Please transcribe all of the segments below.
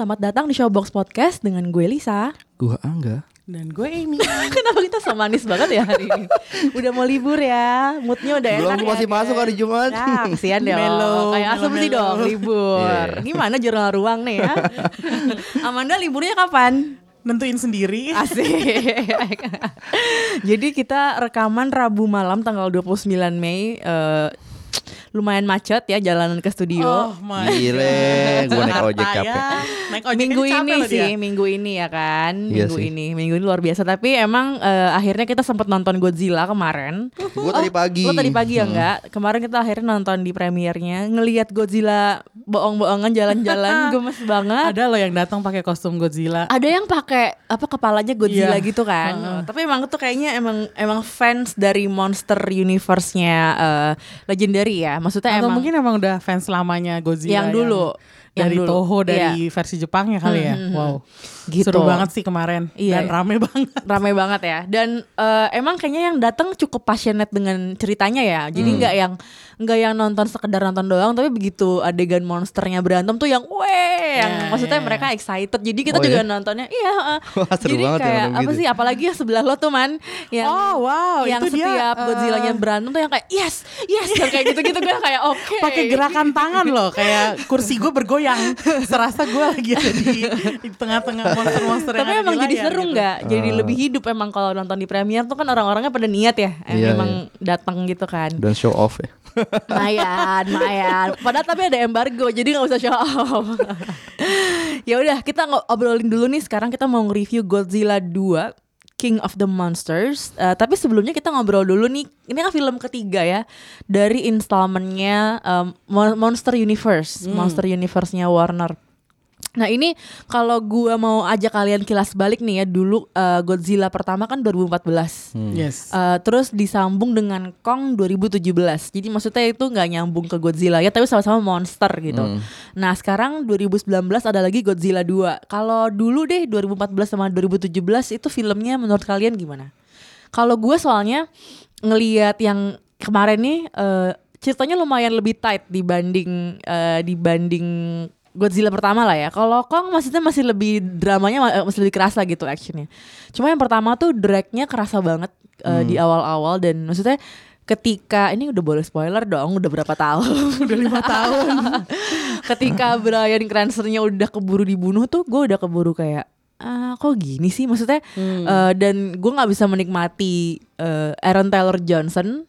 Selamat datang di Showbox Podcast dengan gue Lisa. Gua Angga. Dan gue Amy. Kenapa kita so manis banget ya hari ini? Udah mau libur ya, moodnya udah Belum, enak gua ya, masih masuk hari Jumat. Ya, kasihan deh. Melo, Kayak asumsi melo-melo. dong libur. Iya. Gimana jurnal ruang nih ya? Amanda liburnya kapan? Nentuin sendiri. Asik. Jadi kita rekaman Rabu malam tanggal 29 Mei. eh, lumayan macet ya jalanan ke studio. Oh my Gile, gua naik ojek Jakarta capek. ya. Naik ojek minggu capek ini sih, dia. minggu ini ya kan, Iya minggu sih. ini, minggu ini luar biasa. Tapi emang eh, akhirnya kita sempat nonton Godzilla kemarin. Gua tadi pagi. Lo tadi pagi ya Hmm. enggak? Kemarin kita akhirnya nonton di premiernya, ngelihat Godzilla bohong-bohongan jalan-jalan, gemes banget. Ada loh yang datang pakai kostum Godzilla. Ada yang pakai apa kepalanya Godzilla Iya. gitu kan. Tapi emang tuh kayaknya emang emang fans dari monster universe-nya eh, legendary ya. Maksudnya Atau emang mungkin emang udah fans lamanya Godzilla Yang dulu. Yang dari dulu. Toho dari Iya. versi Jepangnya kali ya. Hmm, hmm, Wow. Gitu. Seru banget sih kemarin Iya. dan rame banget. rame banget ya dan eh, emang kayaknya yang datang cukup passionate dengan ceritanya ya Hmm. jadi nggak yang nggak yang nonton sekedar nonton doang tapi begitu adegan monsternya berantem tuh yang weh yang Ya, maksudnya ya, ya. mereka excited jadi kita Oh, juga ya? nontonnya iya heeh. Wah, seru jadi banget ya kayak apa gitu. sih apalagi yang sebelah lo tuh man yang Oh, wow, yang itu dia, setiap eh, Godzilla-nya berantem tuh yang kayak yes yes yang kayak gitu-gitu gue kayak oke Pakai gerakan tangan loh, kayak kursi gue bergoyang. Serasa gue lagi ada di, di tengah-tengah monster-monster yang tapi emang di jadi layar seru gitu. nggak jadi Ah. lebih hidup emang kalau nonton di premier tuh kan orang-orangnya pada niat ya Iya, emang datang gitu kan Dan show off ya. Mayan, Mayan. Padahal tapi ada embargo, jadi nggak usah show off. ya udah, kita ngobrolin dulu nih. Sekarang kita mau nge-review Godzilla 2 King of the Monsters. Eh, tapi sebelumnya kita ngobrol dulu nih. Ini kan film ketiga ya dari installmentnya Mon- Monster Universe, Monster Universe-nya Warner. Nah ini kalau gua mau ajak kalian kilas balik nih ya dulu eh, Godzilla pertama kan 2014. Yes. Uh, terus disambung dengan Kong 2017. Jadi maksudnya itu nggak nyambung ke Godzilla ya, tapi sama-sama monster gitu. Nah sekarang 2019 ada lagi Godzilla 2. Kalau dulu deh 2014 sama 2017 itu filmnya menurut kalian gimana? Kalau gue soalnya ngeliat yang kemarin nih uh, ceritanya lumayan lebih tight dibanding uh, dibanding Godzilla pertama lah ya. Kalau Kong maksudnya masih lebih dramanya ma- eh, masih lebih kerasa gitu actionnya. Cuma yang pertama tuh dragnya kerasa banget eh, di awal-awal. Dan maksudnya ketika ini udah boleh spoiler dong udah berapa tahun? Udah lima tahun. Ketika Brian Cranston-nya udah keburu dibunuh tuh gue udah keburu kayak ah kok gini sih? Maksudnya eh, dan gue nggak bisa menikmati eh, Aaron Taylor Johnson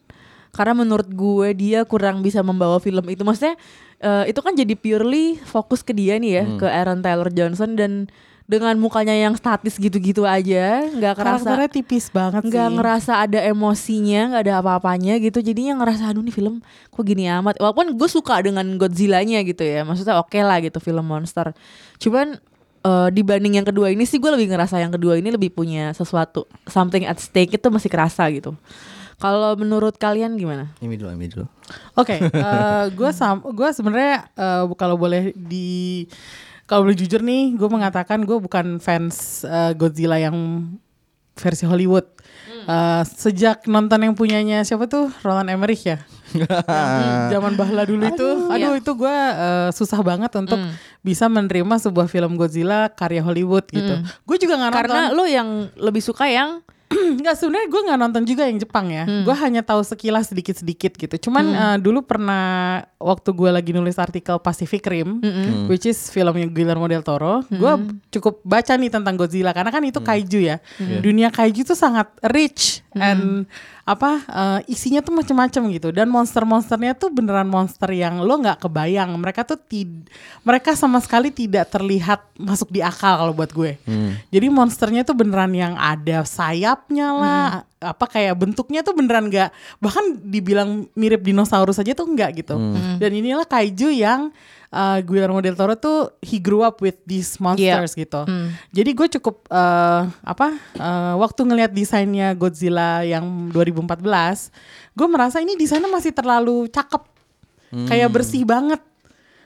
karena menurut gue dia kurang bisa membawa film itu. Maksudnya eh, itu kan jadi purely fokus ke dia nih ya ke Aaron Taylor Johnson. Dan dengan mukanya yang statis gitu-gitu aja nggak kerasa Karakternya tipis banget nggak ngerasa ada emosinya nggak ada apa-apanya gitu. Jadinya ngerasa aduh nih film kok gini amat. Walaupun gue suka dengan Godzilla-nya gitu ya. Maksudnya oke lah gitu film monster. Cuman eh, dibanding yang kedua ini sih gue lebih ngerasa yang kedua ini lebih punya sesuatu. Something at stake itu masih kerasa gitu kalau menurut kalian gimana Ini dulu, ini dulu. Oke, eh, gue sam, gue sebenarnya eh, kalau boleh di kalau boleh jujur nih, gue mengatakan gue bukan fans eh, Godzilla yang versi Hollywood. Eh, sejak nonton yang punyanya siapa tuh Roland Emmerich ya, zaman bahla dulu itu, aduh itu gue eh, susah banget untuk bisa menerima sebuah film Godzilla karya Hollywood gitu. Gue juga nggak nonton. karena lo yang lebih suka yang Enggak sebenarnya gue nggak nonton juga yang Jepang ya. Hmm. Gue hanya tahu sekilas sedikit-sedikit gitu. Cuman eh, dulu pernah waktu gue lagi nulis artikel Pacific Rim, Hmm. which is filmnya Guillermo del Toro, gue cukup baca nih tentang Godzilla karena kan itu kaiju ya. Dunia kaiju tuh sangat rich and apa eh, isinya tuh macam-macam gitu. Dan monster-monsternya tuh beneran monster yang lo nggak kebayang. Mereka tuh tid mereka sama sekali tidak terlihat masuk di akal kalau buat gue. Jadi monsternya tuh beneran yang ada sayapnya lah, apa kayak bentuknya tuh beneran nggak bahkan dibilang mirip dinosaurus aja tuh enggak gitu. Dan inilah kaiju yang uh, Guillermo del Toro tuh he grew up with these monsters gitu. Hmm. Jadi gue cukup uh, apa uh, waktu ngelihat desainnya Godzilla yang 2014, gue merasa ini desainnya masih terlalu cakep, kayak bersih banget,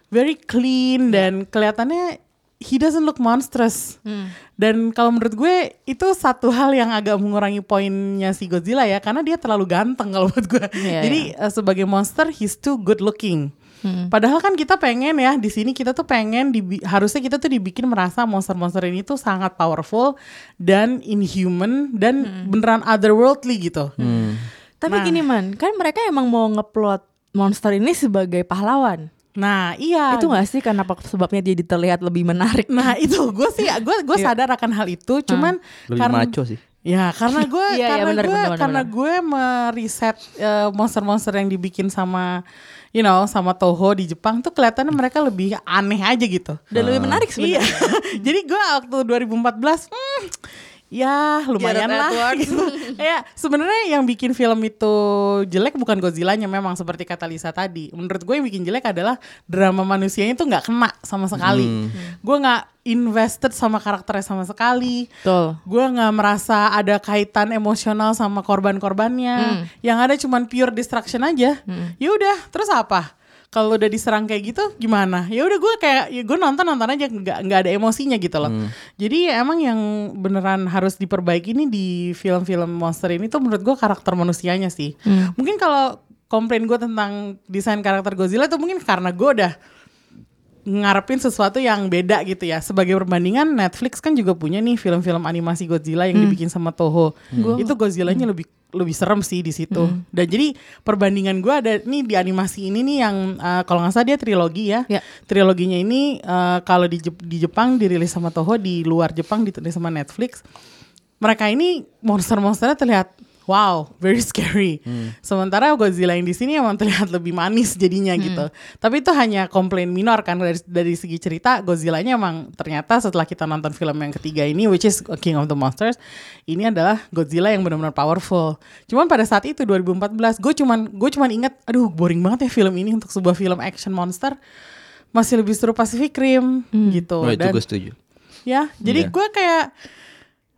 very clean dan kelihatannya he doesn't look monstrous. Hmm. Dan kalau menurut gue itu satu hal yang agak mengurangi poinnya si Godzilla ya, karena dia terlalu ganteng kalau buat gue. Iya, Jadi uh, sebagai monster he's too good looking. Padahal kan kita pengen ya di sini kita tuh pengen dibi- harusnya kita tuh dibikin merasa monster-monster ini tuh sangat powerful dan inhuman dan beneran otherworldly gitu. Tapi Nah. gini man, kan mereka emang mau ngeplot monster ini sebagai pahlawan. Nah iya. Itu gak sih kenapa sebabnya dia terlihat lebih menarik? Nah itu gue sih gue gue Iya. sadar akan hal itu. Cuman Lebih karena maco sih. Ya karena gue Iya, iya, karena benar, gue karena gue meriset eh, monster-monster yang dibikin sama you know sama Toho di Jepang tuh kelihatannya mereka lebih aneh aja gitu. Dan lebih menarik Iya. sebenarnya. Jadi gue waktu 2014 hmm, ya lumayan Gareth lah gitu. ya sebenarnya yang bikin film itu jelek bukan Godzilla-nya memang seperti kata Lisa tadi. Menurut gue yang bikin jelek adalah drama manusianya itu nggak kena sama sekali. Gue nggak invested sama karakternya sama sekali Betul. gue nggak merasa ada kaitan emosional sama korban-korbannya yang ada cuman pure distraction aja ya udah terus apa kalau udah diserang kayak gitu gimana? Ya udah gue kayak ya gue nonton nonton aja nggak nggak ada emosinya gitu loh. Jadi ya emang yang beneran harus diperbaiki ini di film-film monster ini tuh menurut gue karakter manusianya sih. Mungkin kalau komplain gue tentang desain karakter Godzilla tuh mungkin karena gue udah ngarepin sesuatu yang beda gitu ya. Sebagai perbandingan Netflix kan juga punya nih film-film animasi Godzilla yang dibikin sama Toho. Itu Godzilla-nya lebih lebih serem sih di situ. Dan jadi perbandingan gue ada nih di animasi ini nih yang uh, kalau nggak salah dia trilogi ya. Ya. Triloginya ini uh, kalau di, Jep- di Jepang dirilis sama Toho, di luar Jepang dirilis sama Netflix. Mereka ini monster-monsternya terlihat wow, very scary. Sementara Godzilla yang di sini emang terlihat lebih manis jadinya gitu. Tapi itu hanya komplain minor kan dari dari segi cerita Godzilla-nya emang ternyata setelah kita nonton film yang ketiga ini which is King of the Monsters, ini adalah Godzilla yang benar-benar powerful. Cuman pada saat itu 2014 gue cuman gue cuman ingat aduh boring banget ya film ini untuk sebuah film action monster masih lebih seru Pacific Rim gitu. Oh, itu Dan gue setuju. ya, jadi Iya. gue kayak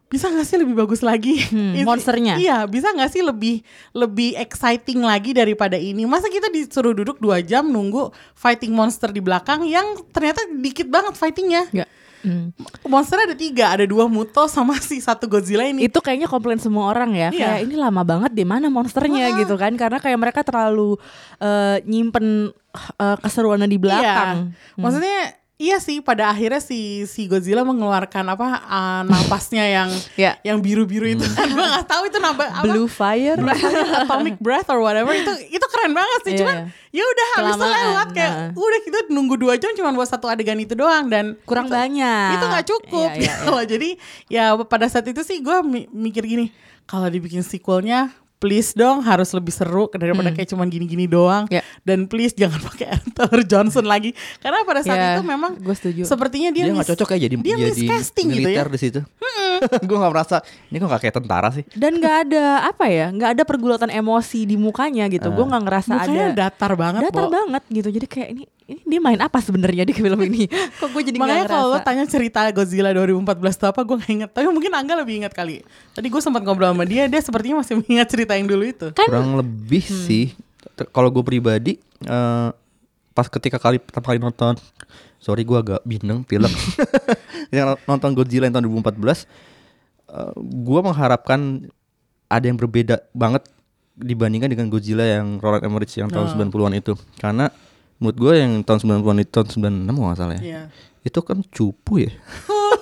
bisa gak sih lebih bagus lagi Hmm, monsternya. Iya, bisa gak sih lebih lebih exciting lagi daripada ini? Masa kita disuruh duduk dua jam nunggu fighting monster di belakang yang ternyata dikit banget fightingnya. Enggak. Hmm. Monster ada tiga, ada dua Muto sama si satu Godzilla ini. Itu kayaknya komplain semua orang ya. Iya. Kayak ini lama banget di mana monsternya gitu kan. Karena kayak mereka terlalu eh, nyimpen eh, keseruannya di belakang. Iya. Maksudnya iya sih pada akhirnya si si Godzilla mengeluarkan apa uh, napasnya yang Iya. yang biru-biru itu kan gua nggak tahu itu nambah apa Blue Fire. atomic breath or whatever itu itu keren banget sih Iya. cuman ya udah habis itu lewat kayak nah. udah kita nunggu dua jam cuma buat satu adegan itu doang dan Kurang itu- banyak. itu nggak cukup iya, gitu loh. jadi ya pada saat itu sih gue mikir gini kalau dibikin sequelnya please dong harus lebih seru daripada kayak cuman gini-gini doang Hmm. Ya. dan please jangan pakai Taylor Johnson lagi karena pada saat Ya, itu memang gue setuju. sepertinya dia Dia nggak cocok ya jadi dia jadi miscasting gitu ya di situ. gue nggak merasa ini kok nggak kayak tentara sih. Dan nggak ada apa ya, nggak ada pergulatan emosi di mukanya gitu. Gue nggak ngerasa mukanya ada datar banget datar Bo. banget gitu. Jadi kayak ini ini dia main apa sebenarnya di film ini? Kok gue jadi nggak Makanya kalau lo tanya cerita Godzilla 2014 itu apa gue gak inget Tapi mungkin Angga lebih ingat kali Tadi gue sempat ngobrol sama dia Dia sepertinya masih mengingat cerita yang dulu itu Kan- Kurang lebih Hmm. sih. Kalau gue pribadi eh, pas ketika kali pertama kali nonton, sorry gue agak bingung pilek. yang nonton Godzilla yang tahun 2014, eh, gue mengharapkan ada yang berbeda banget dibandingkan dengan Godzilla yang Roland Emmerich yang tahun Oh. 90-an itu. Karena menurut gue yang tahun 90-an itu tahun 96 kalau nggak salah ya. Iya Itu kan cupu ya.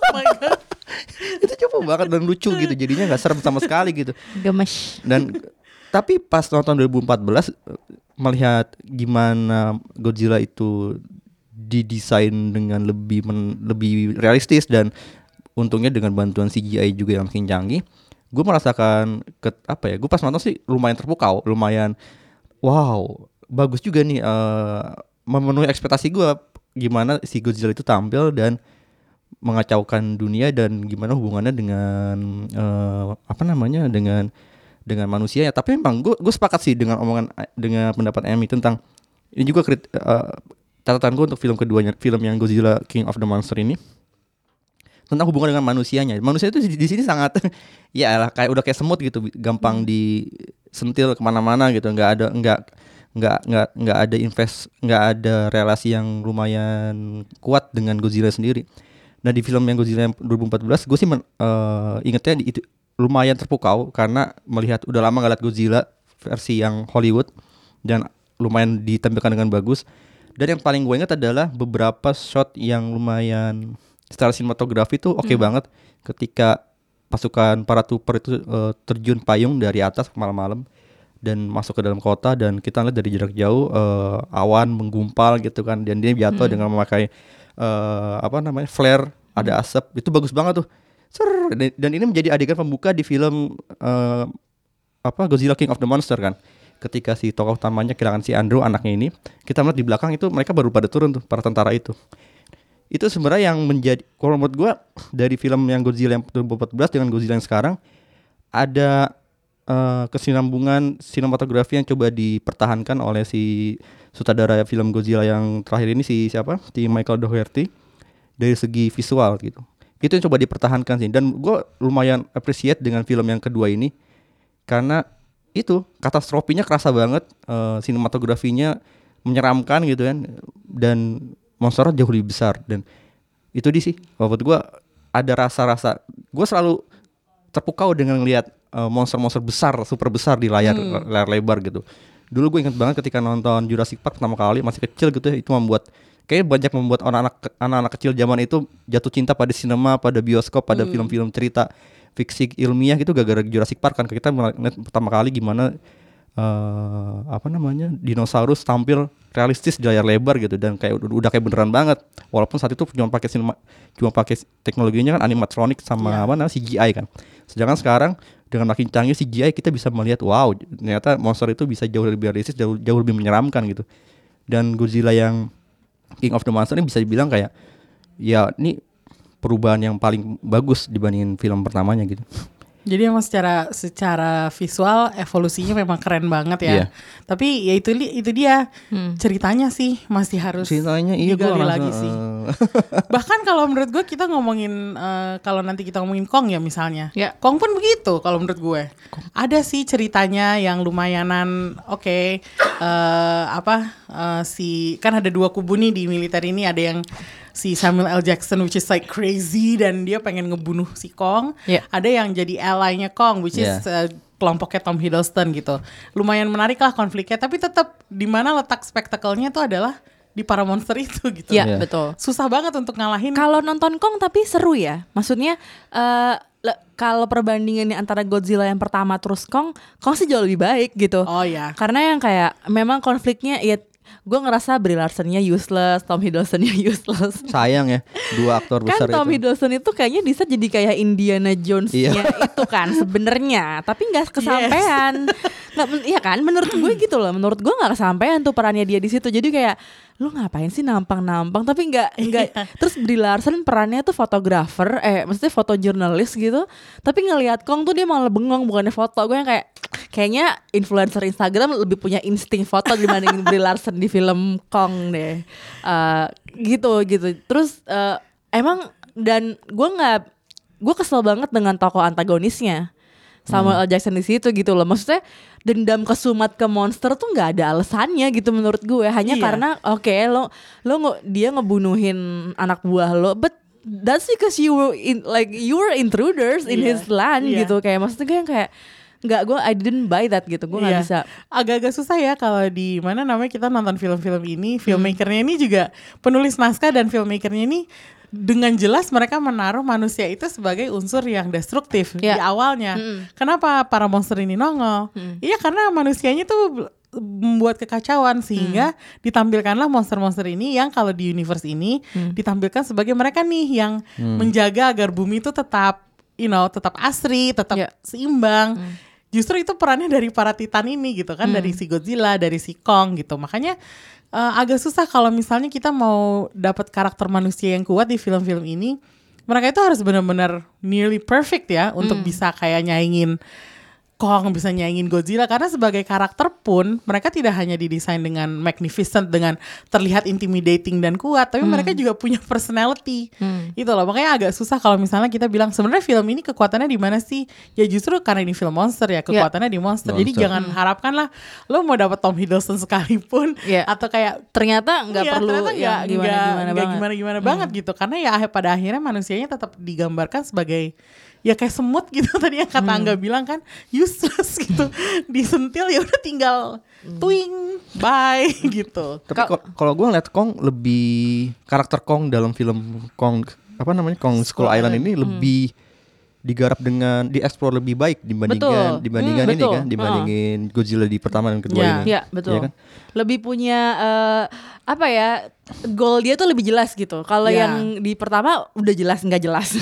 Oh my god itu cupu banget dan lucu gitu. Jadinya nggak serem sama sekali gitu. gemes. Dan tapi pas nonton 2014 eh, melihat gimana Godzilla itu didesain dengan lebih men- lebih realistis dan untungnya dengan bantuan CGI juga yang makin canggih, gue merasakan ke apa ya? Gue pas nonton sih lumayan terpukau, lumayan wow bagus juga nih eh, memenuhi ekspektasi gue gimana si Godzilla itu tampil dan mengacaukan dunia dan gimana hubungannya dengan eh, apa namanya dengan dengan manusia ya tapi memang gue gue sepakat sih dengan omongan dengan pendapat Emi tentang ini juga krit- eh, catatan gue untuk film keduanya film yang Godzilla King of the Monster ini tentang hubungan dengan manusianya. Manusia itu di, di sini sangat ya lah kayak udah kayak semut gitu, gampang disentil ke mana-mana gitu, nggak ada nggak nggak nggak nggak ada invest nggak ada relasi yang lumayan kuat dengan Godzilla sendiri. Nah di film yang Godzilla yang 2014 gue sih men, eh, ingetnya di, itu lumayan terpukau karena melihat udah lama ngeliat Godzilla versi yang Hollywood dan lumayan ditampilkan dengan bagus. Dan yang paling gue ingat adalah beberapa shot yang lumayan secara sinematografi tuh oke banget ketika pasukan para trooper itu eh, terjun payung dari atas malam-malam dan masuk ke dalam kota dan kita lihat dari jarak jauh eh, awan menggumpal gitu kan. Dan dia jatuh dengan memakai eh, apa namanya flare ada asap. Itu bagus banget tuh. Ser, dan- ini menjadi adegan pembuka di film eh, apa Godzilla King of the Monster kan. Ketika si tokoh utamanya kehilangan si Andrew anaknya ini kita melihat di belakang itu mereka baru pada turun tuh para tentara itu. Itu sebenarnya yang menjadi kalau menurut gua dari film yang Godzilla yang 2014 dengan Godzilla yang sekarang ada eh, kesinambungan sinematografi yang coba dipertahankan oleh si sutradara film Godzilla yang terakhir ini si siapa? Si Michael Dougherty dari segi visual gitu. Itu yang coba dipertahankan sih. Dan gua lumayan appreciate dengan film yang kedua ini karena itu katastrofinya kerasa banget eh, sinematografinya menyeramkan gitu kan dan monsternya jauh lebih besar. Dan itu di sih. Menurut gua ada rasa-rasa gua selalu terpukau dengan ngelihat eh, monster-monster besar super besar di layar layar lebar gitu. Dulu gue inget banget ketika nonton Jurassic Park pertama kali masih kecil gitu ya itu membuat kayak banyak membuat anak-anak anak-anak kecil zaman itu jatuh cinta pada sinema pada bioskop pada film-film cerita fiksi ilmiah gitu gara-gara Jurassic Park kan. Kita melihat pertama kali gimana eh apa namanya dinosaurus tampil realistis di layar lebar gitu dan kayak udah, udah kayak beneran banget. Walaupun saat itu cuma pakai sinema cuma pakai teknologinya kan animatronic sama apa namanya CGI kan. Sedangkan sekarang dengan makin canggih CGI kita bisa melihat wow ternyata monster itu bisa jauh lebih realistis jauh, jauh lebih menyeramkan gitu. Dan Godzilla yang King of the Monster ini bisa dibilang kayak ya ini perubahan yang paling bagus dibandingin film pertamanya gitu Jadi emang secara secara visual evolusinya memang keren banget ya. Iya. Tapi ya itu itu dia ceritanya sih masih harus ceritanya iya gue digali lagi sih. eh, Bahkan kalau menurut gue kita ngomongin eh, kalau nanti kita ngomongin Kong ya misalnya. Ya. Kong pun begitu kalau menurut gue. Ada sih ceritanya yang lumayanan oke eh, apa eh, si kan ada dua kubu nih di militer ini ada yang si Samuel L. Jackson which is like crazy dan dia pengen ngebunuh si Kong. Ya. Ada yang jadi ally-nya Kong which is eh, kelompoknya Tom Hiddleston gitu. Lumayan menarik lah konfliknya tapi tetap di mana letak spektakelnya itu adalah di para monster itu gitu. Iya, Iya. betul. Susah banget untuk ngalahin Kalau nonton Kong tapi seru ya. Maksudnya eh le- kalau perbandingannya antara Godzilla yang pertama terus Kong, Kong sih jauh lebih baik gitu. Oh ya. Karena yang kayak memang konfliknya ya gue ngerasa Brie Larson-nya useless, Tom Hiddleston-nya useless. sayang ya dua aktor kan besar Tom itu Hiddleston itu kayaknya bisa jadi kayak Indiana Jones-nya Iya. itu kan sebenarnya, tapi nggak kesampaian. Nggak, men- iya kan? Menurut gue gitu loh. Menurut gue nggak kesampaian tuh perannya dia di situ. Jadi kayak lu ngapain sih nampang-nampang? Tapi nggak nggak. Terus Brie Larson perannya tuh fotografer eh maksudnya fotojurnalis gitu. Tapi ngelihat Kong tuh dia malah bengong bukannya foto. Gue yang kayak kayaknya influencer Instagram lebih punya insting foto dibandingin Brie Larson di film Kong deh. Eh, gitu gitu. Terus eh, emang dan gue nggak gue kesel banget dengan tokoh antagonisnya Samuel L. Jackson di situ gitu loh maksudnya dendam kesumat ke monster tuh nggak ada alasannya gitu menurut gue hanya Iya. karena oke lo lo nge- dia ngebunuhin anak buah lo but that's because you were in like you were intruders in Iya. his land Iya. gitu kayak maksudnya gue yang kayak nggak gue I didn't buy that gitu gue nggak Iya. bisa Agak-agak susah ya kalau di mana namanya kita nonton film-film ini, filmmakernya ini juga penulis naskah dan filmmakernya ini dengan jelas mereka menaruh manusia itu sebagai unsur yang destruktif di Iya. awalnya. Kenapa para monster ini nongol? Iya karena manusianya tuh membuat kekacauan sehingga ditampilkanlah monster-monster ini yang kalau di universe ini ditampilkan sebagai mereka nih yang menjaga agar bumi itu tetap you know tetap asri, tetap Iya. seimbang. Justru itu perannya dari para titan ini gitu kan dari si Godzilla, dari si Kong gitu. Makanya eh, agak susah kalau misalnya kita mau dapat karakter manusia yang kuat di film-film ini. Mereka itu harus benar-benar nearly perfect ya untuk bisa kayak nyaingin Kong bisa nyaingin Godzilla karena sebagai karakter pun mereka tidak hanya didesain dengan magnificent dengan terlihat intimidating dan kuat tapi mereka juga punya personality. Itu loh makanya agak susah kalau misalnya kita bilang sebenarnya film ini kekuatannya di mana sih? Ya justru karena ini film monster ya kekuatannya di monster, jadi Monster. jangan harapkanlah lo mau dapat Tom Hiddleston sekalipun Iya. atau kayak ternyata nggak Iya, perlu ternyata yang nggak- gimana nggak- gimana nggak banget. gimana-gimana banget gitu. Karena ya akhir- pada akhirnya manusianya tetap digambarkan sebagai ya kayak semut gitu tadi yang kata Angga bilang kan useless gitu disentil ya udah tinggal twing bye gitu Tapi kalau gue ngeliat Kong lebih karakter Kong dalam film Kong apa namanya Kong Skull Island ini lebih digarap dengan dieksplor lebih baik dibandingkan Betul. dibandingkan Hmm, ini betul. kan dibandingin Godzilla di pertama dan kedua Ya. ini. Iya betul. Iya kan? Lebih punya eh, apa ya goal dia tuh lebih jelas gitu. Kalau Ya. yang di pertama udah jelas nggak jelas.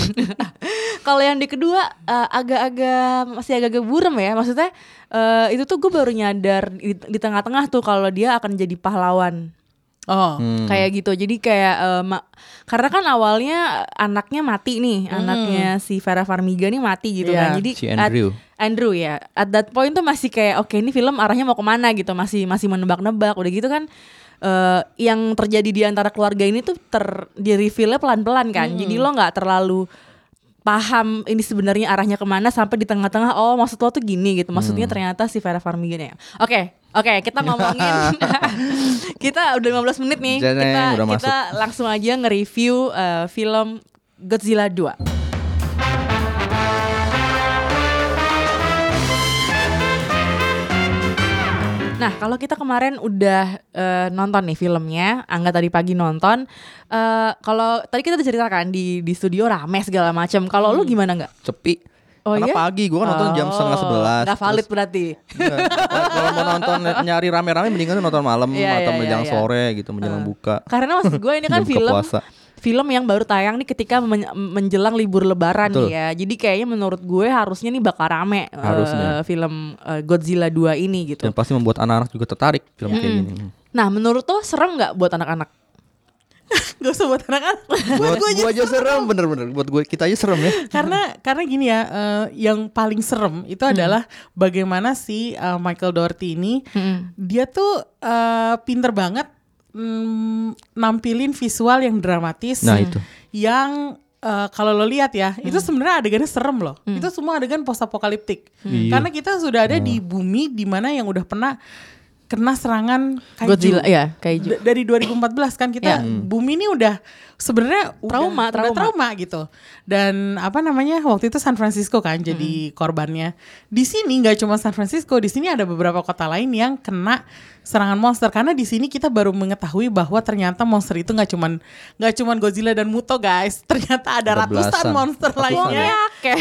Kalau yang di kedua eh, agak-agak masih agak-agak buram ya. Maksudnya eh, itu tuh gue baru nyadar di, di tengah-tengah tuh kalau dia akan jadi pahlawan. oh Hmm. Kayak gitu. Jadi kayak eh, ma- karena kan awalnya anaknya mati nih, anaknya si Vera Farmiga nih mati gitu Iya. kan. Jadi Si at- Andrew. Andrew ya. At that point tuh masih kayak oke ini film arahnya mau ke mana gitu, masih masih menebak-nebak. Udah gitu kan eh yang terjadi di antara keluarga ini tuh ter di reveal-nya pelan-pelan kan. Jadi lo nggak terlalu paham ini sebenarnya arahnya ke mana sampai di tengah-tengah oh maksud lo tuh gini gitu. Maksudnya ternyata si Vera Farmiga nih. Ya. oke oke kita ngomongin. Kita udah 15 menit nih. Jeng, kita kita langsung aja nge-review eh, film Godzilla 2 Nah, kalau kita kemarin udah eh, nonton nih filmnya, Angga tadi pagi nonton. eh kalau tadi kita udah ceritakan di di studio rame segala macam. Kalau lu gimana nggak? Sepi. Oh Karena iya? pagi gue nonton jam setengah sebelas. Gak valid Terus- berarti. Iya. Kalau mau nonton nyari rame-rame mendingan nonton malam Iya, atau iya, menjelang iya, iya. sore gitu menjelang buka. Karena maksud gue ini kan film puasa. Film yang baru tayang nih ketika men- menjelang libur lebaran Betul. nih ya. Jadi kayaknya menurut gue harusnya nih bakal rame Harusnya. film eh, Godzilla 2 ini gitu. Dan pasti membuat anak-anak juga tertarik film kayak gini. Nah, menurut lo serem nggak buat anak-anak? gak usah buat anak-anak buat gue aja serem bener-bener buat gue kita aja serem ya karena karena gini ya eh, yang paling serem itu adalah bagaimana si eh, Michael Dougherty ini dia tuh eh, pinter banget mm, nampilin visual yang dramatis Nah, itu. yang eh, kalau lo lihat ya itu sebenarnya adegannya serem loh. Itu semua adegan post apokaliptik Iya. karena kita sudah ada di bumi di mana yang udah pernah kena serangan kaiju. Godzilla ya, kaiju. D- dari 2014 kan kita bumi ini udah sebenarnya udah- Trauma, udah trauma. trauma gitu. Dan apa namanya waktu itu San Francisco kan jadi korbannya. Di sini nggak cuma San Francisco, di sini ada beberapa kota lain yang kena serangan monster karena di sini kita baru mengetahui bahwa ternyata monster itu nggak cuman nggak cuman Godzilla dan Muto guys, ternyata ada ratusan belasan. monster Ratusan. lainnya. Ya, oke.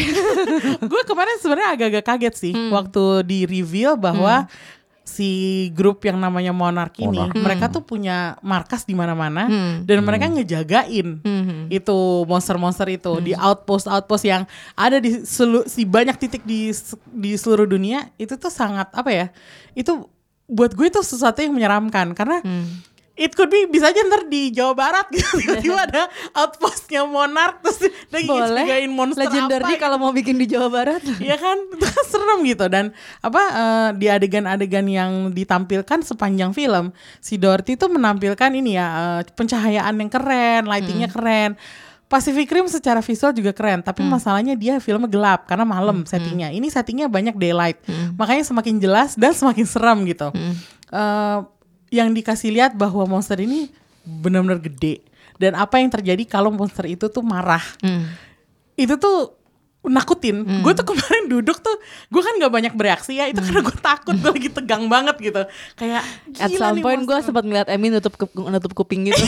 gue kemarin sebenarnya agak-agak kaget sih waktu di reveal bahwa si grup yang namanya Monarch ini Monarch. mereka tuh punya markas di mana-mana Hmm. dan mereka ngejagain itu monster-monster itu di outpost-outpost yang ada di selu- si banyak titik di di seluruh dunia itu tuh sangat apa ya itu buat gue itu sesuatu yang menyeramkan karena It could be bisa aja ntar di Jawa Barat gitu tiba-tiba ada outpostnya Monarch terus lagi Boleh. ngejagain monster Legendary apa kalau mau bikin di Jawa Barat. Iya kan, itu kan serem gitu dan apa eh, di adegan-adegan yang ditampilkan sepanjang film si Dorothy itu menampilkan ini ya eh, pencahayaan yang keren, lightingnya keren. Pacific Rim secara visual juga keren, tapi masalahnya dia filmnya gelap karena malam settingnya. Ini settingnya banyak daylight, makanya semakin jelas dan semakin seram gitu. Eh, yang dikasih lihat bahwa monster ini benar-benar gede dan apa yang terjadi kalau monster itu tuh marah itu tuh nakutin. Gue tuh kemarin duduk tuh, gue kan nggak banyak bereaksi ya. Itu karena gue takut, gue lagi tegang banget gitu. Kayak At some point gue sempat ngeliat Emi nutup nutup kuping gitu.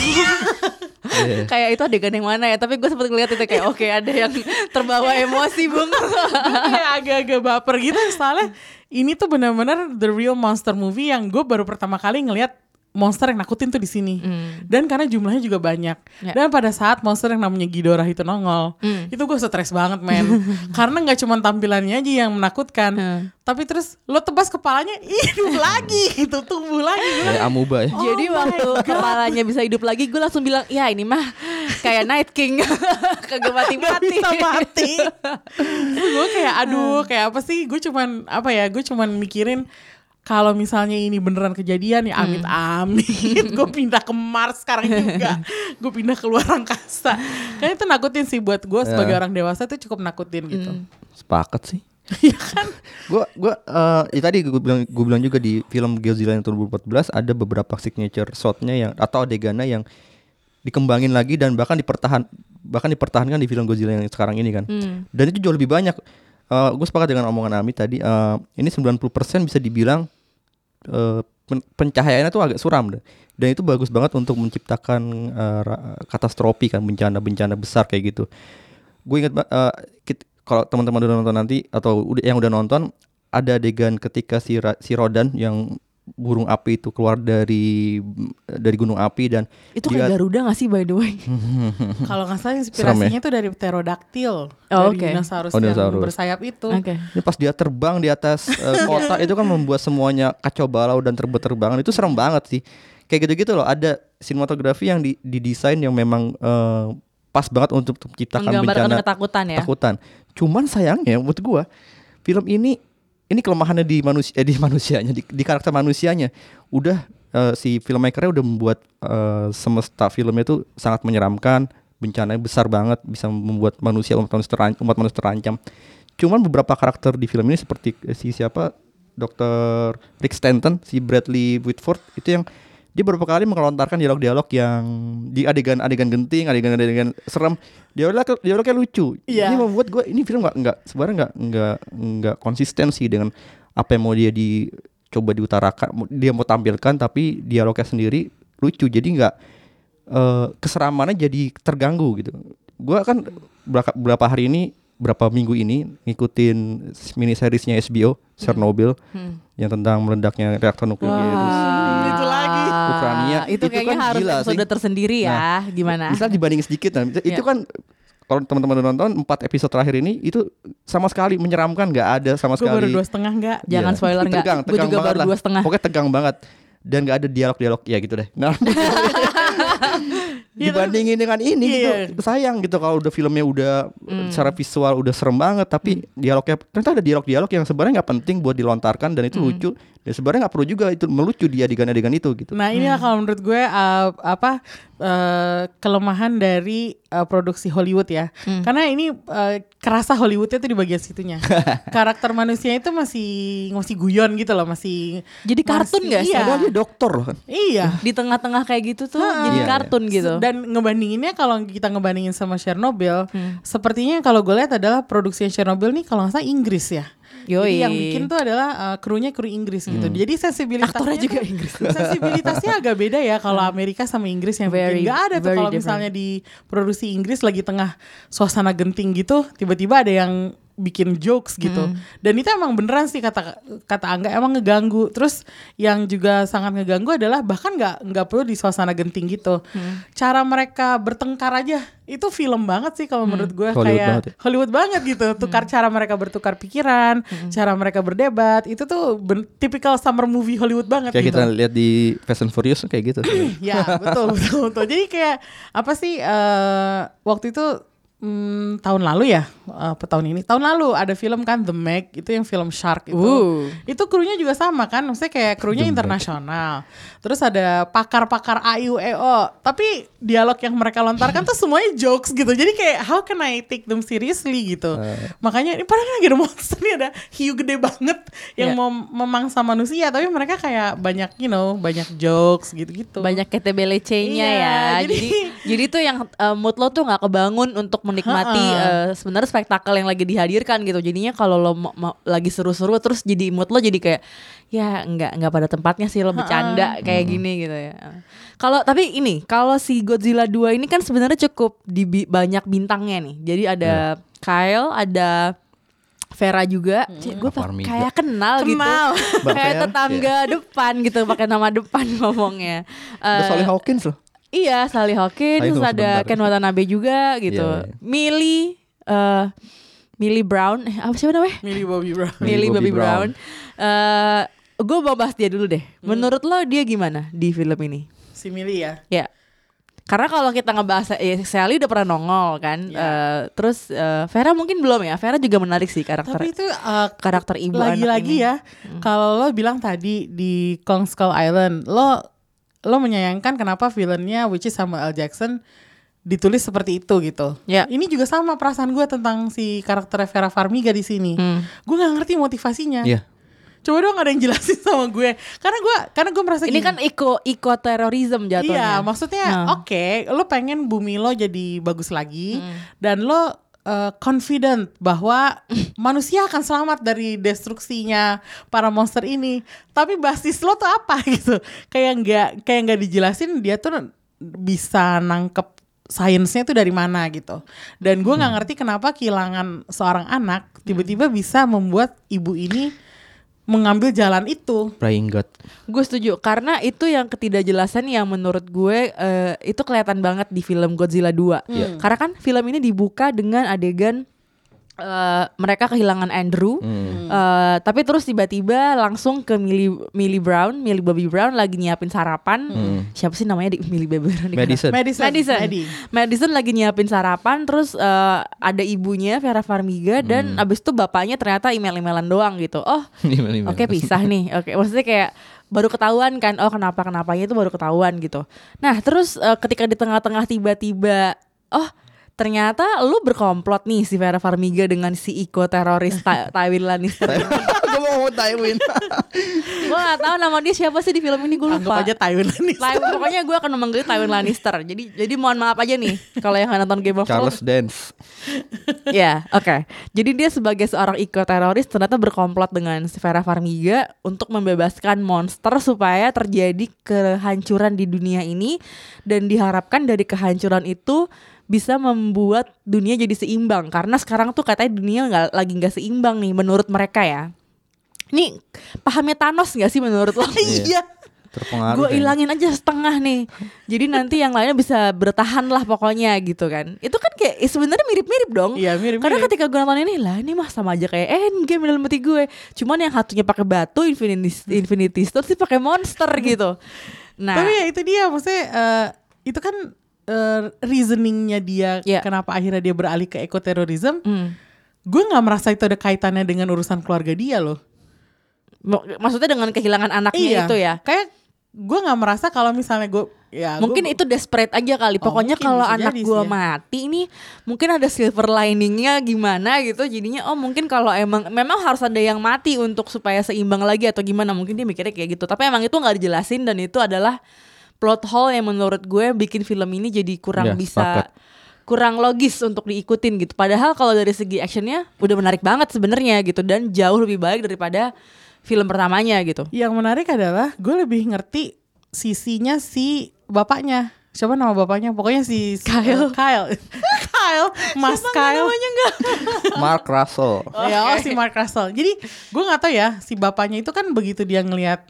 Iya. kayak itu adegan yang mana ya? Tapi gue sempat ngeliat itu kayak oke ada yang terbawa emosi bung. Kayak agak-agak baper gitu soalnya ini tuh benar-benar the real monster movie yang gue baru pertama kali ngelihat monster yang nakutin tuh di sini. Dan karena jumlahnya juga banyak. Ya. Dan pada saat monster yang namanya Ghidorah itu nongol, itu gue stres banget men. karena nggak cuma tampilannya aja yang menakutkan, Hmm. tapi terus lo tebas kepalanya hidup lagi, itu tumbuh lagi. Gua Kayak amuba ya. Jadi waktu kepalanya bisa hidup lagi, gue langsung bilang, ya ini mah kayak Night King, kagak mati-mati. bisa mati. gue kayak aduh kayak apa sih? Gue cuman apa ya? Gue cuman mikirin kalau misalnya ini beneran kejadian ya amit amit gue pindah ke Mars sekarang juga gue pindah ke luar angkasa kayaknya itu nakutin sih buat gue sebagai Ya. orang dewasa itu cukup nakutin gitu Sepakat sih. Iya kan Gua gua eh ya tadi gue bilang gue bilang juga di film Godzilla yang tahun 2014 ada beberapa signature shotnya yang atau adegannya yang dikembangin lagi dan bahkan dipertahan bahkan dipertahankan di film Godzilla yang sekarang ini kan. Hmm. Dan itu jauh lebih banyak. Eh gue sepakat dengan omongan Ami tadi. eh ini 90% bisa dibilang pen- pencahayaannya tuh agak suram deh. Dan itu bagus banget untuk menciptakan ra- katastrofi kan bencana-bencana besar kayak gitu. Gue ingat eh, kit- kalau teman-teman udah nonton nanti atau udah- yang udah nonton ada adegan ketika si Ra- si Rodan yang burung api itu keluar dari dari gunung api dan Itu dia- kayak Garuda gak sih by the way? kalau nggak salah inspirasinya itu dari pterodaktil Oh, dari oke. dinosaurus Oh, yang dinosaurus. bersayap itu Oke. Ini pas dia terbang di atas eh, kota itu kan membuat semuanya kacau balau dan terbang-terbangan itu serem banget sih. Kayak gitu-gitu loh. Ada sinematografi yang di- didesain yang memang eh, pas banget untuk menciptakan bencana ketakutan ya. takutan. Cuman sayangnya menurut gua film ini ini kelemahannya di manusia eh, di manusianya di, di karakter manusianya. Udah eh, si filmmakernya udah membuat eh, semesta filmnya itu sangat menyeramkan, bencananya besar banget bisa membuat manusia umat manusia terancam, umat manusia terancam. Cuman beberapa karakter di film ini seperti si siapa Dr. Rick Stanton, si Bradley Whitford itu yang dia beberapa kali mengelontarkan dialog-dialog yang di adegan-adegan genting, adegan-adegan serem, dialog dialognya lucu. Iya. Ini membuat gue ini film nggak nggak sebenarnya nggak nggak nggak konsisten sih dengan apa yang mau dia di coba diutarakan, dia mau tampilkan tapi dialognya sendiri lucu. Jadi nggak eh, keseramannya jadi terganggu gitu. Gue kan berapa, berapa hari ini berapa minggu ini ngikutin mini seriesnya HBO Chernobyl Hmm. yang tentang meledaknya reaktor nuklir di Wah, Itu lagi. Ukraina. Itu, Itu kayaknya kan harus gila episode sih. tersendiri ya. Gimana? Misal dibandingin sedikit nah, itu Iya. kan kalau teman-teman nonton empat episode terakhir ini itu sama sekali menyeramkan nggak ada sama gue baru sekali. dua setengah nggak Jangan Iya. spoiler nggak. Tegang, Gue tegang juga banget baru dua setengah. Pokoknya tegang banget dan nggak ada dialog-dialog ya gitu deh. Nah, Iya, dibandingin dengan ini Iya. gitu sayang gitu kalau udah filmnya udah secara visual udah serem banget tapi dialognya ternyata ada dialog-dialog yang sebenarnya nggak penting buat dilontarkan dan itu lucu dan sebenarnya nggak perlu juga itu melucu di adegan-adegan itu gitu. Nah inilah kalau menurut gue uh, apa uh, kelemahan dari uh, produksi Hollywood ya, karena ini uh, kerasa Hollywoodnya tuh di bagian situnya. Karakter manusia itu masih masih guyon gitu loh, masih Jadi kartun nggak sih? Iya, Padahal dia dokter loh kan. iya. Di tengah-tengah kayak gitu tuh Ha-ha. jadi Iya, kartun gitu. Dan ngebandinginnya kalau kita ngebandingin sama Chernobyl, Hmm. sepertinya kalau gue lihat adalah produksi Chernobyl nih kalau nggak salah Inggris ya. Yoi. Jadi yang bikin tuh adalah uh, krunya kru Inggris gitu. Jadi sensibilitasnya Aktornya juga tuh- Inggris. sensibilitasnya agak beda ya kalau Amerika sama Inggris yang Very- bikin. Gak ada tuh kalau misalnya di produksi Inggris lagi tengah suasana genting gitu, tiba-tiba ada yang bikin jokes gitu. Hmm. Dan itu emang beneran sih kata kata Angga emang ngeganggu. Terus yang juga sangat ngeganggu adalah bahkan nggak nggak perlu di suasana genting gitu. Hmm. Cara mereka bertengkar aja itu film banget sih kalau menurut gue Hollywood kayak banget ya. Hollywood banget gitu. Tukar cara mereka bertukar pikiran, cara mereka berdebat, itu tuh ben- typical summer movie Hollywood banget Kayak gitu. kita lihat di Fast and Furious kayak gitu. ya betul betul betul. Jadi kayak apa sih eh, waktu itu hmm, tahun lalu ya apa tahun ini tahun lalu ada film kan The Meg itu yang film Shark itu Uh. itu krunya juga sama kan maksudnya kayak krunya The Meg. internasional terus ada pakar-pakar AIUEO tapi dialog yang mereka lontarkan tuh semuanya jokes gitu jadi kayak how can I take them seriously gitu makanya ini padahal lagi ada monster nih ada hiu gede banget yang Iya. mau memangsa manusia tapi mereka kayak banyak you know banyak jokes gitu-gitu banyak KTBLC-nya Iya, ya. jadi- Jadi jadi tuh yang uh, mood lo tuh nggak kebangun untuk menikmati uh, sebenarnya spektakel yang lagi dihadirkan gitu. Jadinya kalau lo mau- mau- lagi seru-seru terus jadi mood lo jadi kayak ya nggak nggak pada tempatnya sih lo bercanda kayak gini gitu ya. Kalau tapi ini kalau si Godzilla 2 ini kan sebenarnya cukup di bi- banyak bintangnya nih. Jadi ada Kyle, ada Vera juga, gue Farmiga. kayak kenal, gitu, Kenal. Mbak kayak tetangga depan gitu, pakai nama depan ngomongnya. Ada Eh, Soleh Hawkins loh. Iya, Sally Hawkins, Ah, terus ada. Ken Watanabe juga gitu. Iya, iya. Millie, eh Millie Brown, eh, apa siapa namanya? Millie Bobby Brown. Millie Bobby Bobby Brown. Eh, gue mau bahas dia dulu deh. Hmm. Menurut lo dia gimana di film ini? Si Millie ya. Ya. Karena kalau kita ngebahas ya, Sally udah pernah nongol kan. Ya. Eh, terus eh, Vera mungkin belum ya. Vera juga menarik sih karakter Tapi itu uh, karakter ibu lagi-lagi ini. ya. Kalau lo bilang tadi di Kong Skull Island, lo lo menyayangkan kenapa villainnya which is Samuel L. Jackson ditulis seperti itu gitu. Ya. Ini juga sama perasaan gue tentang si karakter Vera Farmiga di sini. Hmm. Gue nggak ngerti motivasinya. Iya. Coba dong ada yang jelasin sama gue. Karena gue karena gue merasa Ini gini, kan iko iko terorisme jatuhnya. Iya, maksudnya Nah. oke, lo pengen bumi lo jadi bagus lagi Hmm. dan lo uh, confident bahwa manusia akan selamat dari destruksinya para monster ini. Tapi basis lo tuh apa gitu? Kayak nggak kayak nggak dijelasin dia tuh bisa nangkep sainsnya itu dari mana gitu. Dan gue nggak ngerti kenapa kehilangan seorang anak tiba-tiba bisa membuat ibu ini mengambil jalan itu. Praying God. Gue setuju karena itu yang ketidakjelasan yang menurut gue eh, itu kelihatan banget di film Godzilla 2. Iya. Karena kan film ini dibuka dengan adegan eh, mereka kehilangan Andrew. Hmm. Eh, tapi terus tiba-tiba langsung ke Millie Millie Brown, Millie Bobby Brown lagi nyiapin sarapan. Siapa sih namanya di Millie Bobby Brown? di Madison. Madison. Madison. Maddie. Madison lagi nyiapin sarapan terus eh, ada ibunya Vera Farmiga dan abis itu bapaknya ternyata email-emailan doang gitu. Oh, Oke pisah nih. Oke maksudnya kayak baru ketahuan kan. Oh kenapa kenapanya itu baru ketahuan gitu. Nah terus eh, ketika di tengah-tengah tiba-tiba oh ternyata lu berkomplot nih si Vera Farmiga dengan si Iko teroris Ta- Tywin Lannister. Gue mau ngomong Tywin. gue gak tahu nama dia siapa sih di film ini gue Anggap lupa. aja Tywin Lannister. Tywin, pokoknya gue akan memanggil Tywin Lannister. Jadi jadi mohon maaf aja nih kalau yang nonton Game of Charles Thrones. Dance. Ya, oke. Jadi dia sebagai seorang iko teroris ternyata berkomplot dengan si Vera Farmiga untuk membebaskan monster supaya terjadi kehancuran di dunia ini dan diharapkan dari kehancuran itu bisa membuat dunia jadi seimbang karena sekarang tuh katanya dunia nggak lagi nggak seimbang nih menurut mereka ya. Ini pahamnya Thanos nggak sih menurut lo? Iya. Terpengaruh. gue ilangin aja setengah nih jadi nanti yang lainnya bisa bertahan lah pokoknya gitu kan itu kan kayak eh, sebenarnya mirip-mirip dong Iya, mirip-mirip. karena ketika gue nonton ini lah ini mah sama aja kayak Endgame dalam hati gue cuman yang satunya pakai batu Infinity Infinity Stone sih pakai monster gitu nah Tapi ya itu dia maksudnya eh, itu kan eh, reasoningnya dia Iya. kenapa akhirnya dia beralih ke ekoterorisme. hmm. Gue nggak merasa itu ada kaitannya dengan urusan keluarga dia loh. Mak- maksudnya dengan kehilangan anaknya itu ya Kayak gue nggak merasa kalau misalnya gue ya mungkin gua- itu desperate aja kali. Oh, Pokoknya mungkin kalau anak gue ya. mati ini mungkin ada silver liningnya gimana gitu. Jadinya oh mungkin kalau emang memang harus ada yang mati untuk supaya seimbang lagi atau gimana. Mungkin dia mikirnya kayak gitu. Tapi emang itu nggak dijelasin dan itu adalah plot hole yang menurut gue bikin film ini jadi kurang Ya, bisa sepakat. kurang logis untuk diikutin gitu. Padahal kalau dari segi actionnya udah menarik banget sebenarnya gitu dan jauh lebih baik daripada film pertamanya gitu. Yang menarik adalah gue lebih ngerti sisinya si bapaknya. Siapa nama bapaknya? Pokoknya si si- Kyle. eh, Kyle. Kyle, Mas Kyle. Mark Russell. Ya, oh si Mark Russell. Jadi gue nggak tahu ya si bapaknya itu kan begitu dia ngelihat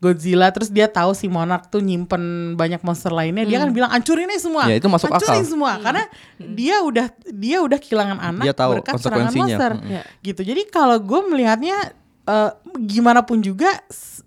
Godzilla terus dia tahu si Monarch tuh nyimpen banyak monster lainnya dia kan bilang hancurin aja semua Ya, itu masuk hancurin akal. semua karena dia udah dia udah kehilangan anak Dia tahu berkat serangan monster Mm-mm. Ya. gitu jadi kalau gue melihatnya eh, gimana pun juga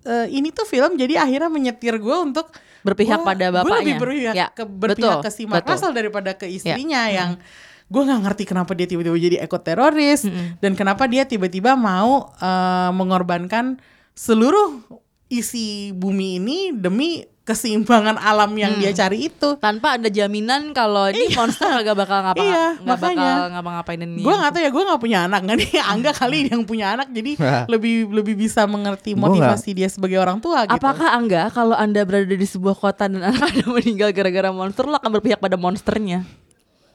eh, ini tuh film jadi akhirnya menyetir gue untuk Berpihak gua- pada Gue lebih bapaknya. berpihak Ya, ke berpihak betul, ke si Mark betul. Russell daripada ke istrinya yang gue nggak ngerti kenapa dia tiba-tiba jadi ekoteroris dan kenapa dia tiba-tiba mau eh, mengorbankan seluruh isi bumi ini demi keseimbangan alam yang dia cari itu. tanpa ada jaminan kalau ini monster gak bakal ngapa Iya, nggak bakal makanya. ngapa-ngapain ini. Gue nggak tahu ya, gue nggak punya anak nggak nih. Angga kali yang punya anak, jadi lebih lebih bisa mengerti motivasi dia sebagai orang tua. Gitu. Apakah Angga kalau Anda berada di sebuah kota dan anak Anda meninggal gara-gara monster, lo akan berpihak pada monsternya?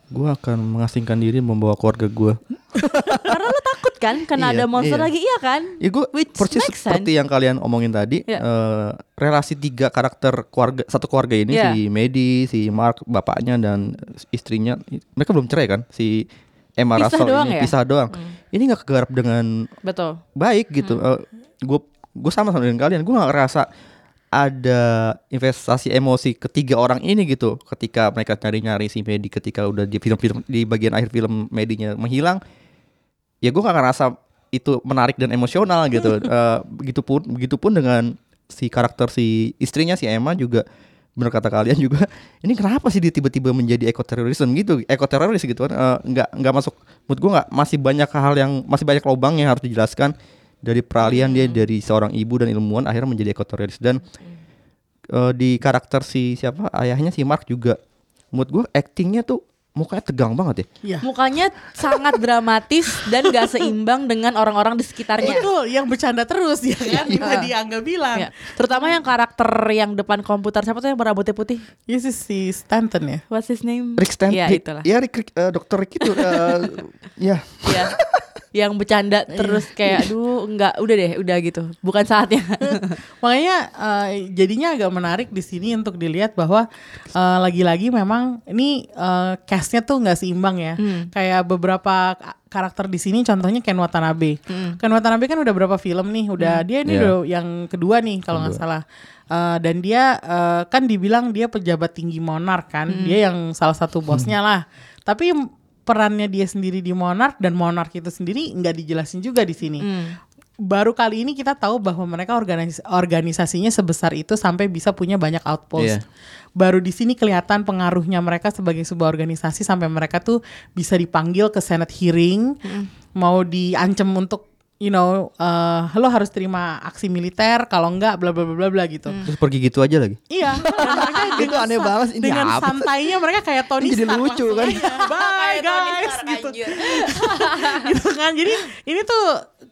Gue akan mengasingkan diri membawa keluarga gue. Karena kan karena Iya, ada monster iya. lagi, iya kan? Ya gue Which persis seperti yang kalian omongin tadi. Iya. eh, relasi tiga karakter keluarga satu keluarga ini Iya. si Medi, si Mark bapaknya dan istrinya. Mereka belum cerai kan? Si Emma Pisah Russell doang ini ya? pisah doang. ini nggak kegarap dengan Betul. baik gitu. Gue gue sama sama dengan kalian. Gue nggak ngerasa ada investasi emosi ketiga orang ini gitu ketika mereka nyari-nyari si Medi ketika udah di film-film di bagian akhir film Medinya menghilang ya gue gak ngerasa itu menarik dan emosional gitu. Eh, begitupun begitupun dengan si karakter si istrinya si Emma juga bener kata kalian juga ini kenapa sih dia tiba-tiba menjadi ekoterorisme gitu? Ekoteroris gitu kan Eh, nggak nggak masuk menurut gue nggak masih banyak hal yang masih banyak lubang yang harus dijelaskan dari peralihan dia dari seorang ibu dan ilmuwan akhirnya menjadi ekoteroris. Dan eh, di karakter si siapa ayahnya si Mark juga menurut gue actingnya tuh mukanya tegang banget ya Iya. Mukanya sangat dramatis dan gak seimbang dengan orang-orang di sekitarnya. Betul, yang bercanda terus ya kan Iya. tadi Angga bilang. Ya. Terutama yang karakter yang depan komputer siapa tuh yang berambutnya putih? Sih si Stanton ya. What's his name? Rick Stanton Ya itulah. ya Rick, Rick eh, dokter Rick itu eh, ya Ya. Yang bercanda terus kayak aduh enggak udah deh udah gitu bukan saatnya Makanya eh, jadinya agak menarik di sini untuk dilihat bahwa eh, lagi-lagi memang ini eh, castnya tuh nggak seimbang ya. Hmm. Kayak beberapa ka- karakter di sini contohnya Ken Watanabe. Hmm. Ken Watanabe kan udah berapa film nih, udah dia ini Iya. udah yang kedua nih kalau nggak salah. Eh, dan dia eh, kan dibilang dia pejabat tinggi Monarch kan, Hmm. dia yang salah satu bosnya lah. Tapi perannya dia sendiri di Monarch dan Monarch itu sendiri nggak dijelasin juga di sini Hmm. baru kali ini kita tahu bahwa mereka organis- organisasinya sebesar itu sampai bisa punya banyak outpost. Iya. Baru di sini kelihatan pengaruhnya mereka sebagai sebuah organisasi sampai mereka tuh bisa dipanggil ke Senate hearing, mau diancam untuk you know eh, lo harus terima aksi militer kalau enggak bla bla bla bla bla gitu. terus pergi gitu aja lagi Iya, Itu aneh banget, ini Dengan apa? santainya mereka kayak Tony Ini jadi Stark lucu, kan? aja, Bye guys gitu. gitu kan. Jadi ini tuh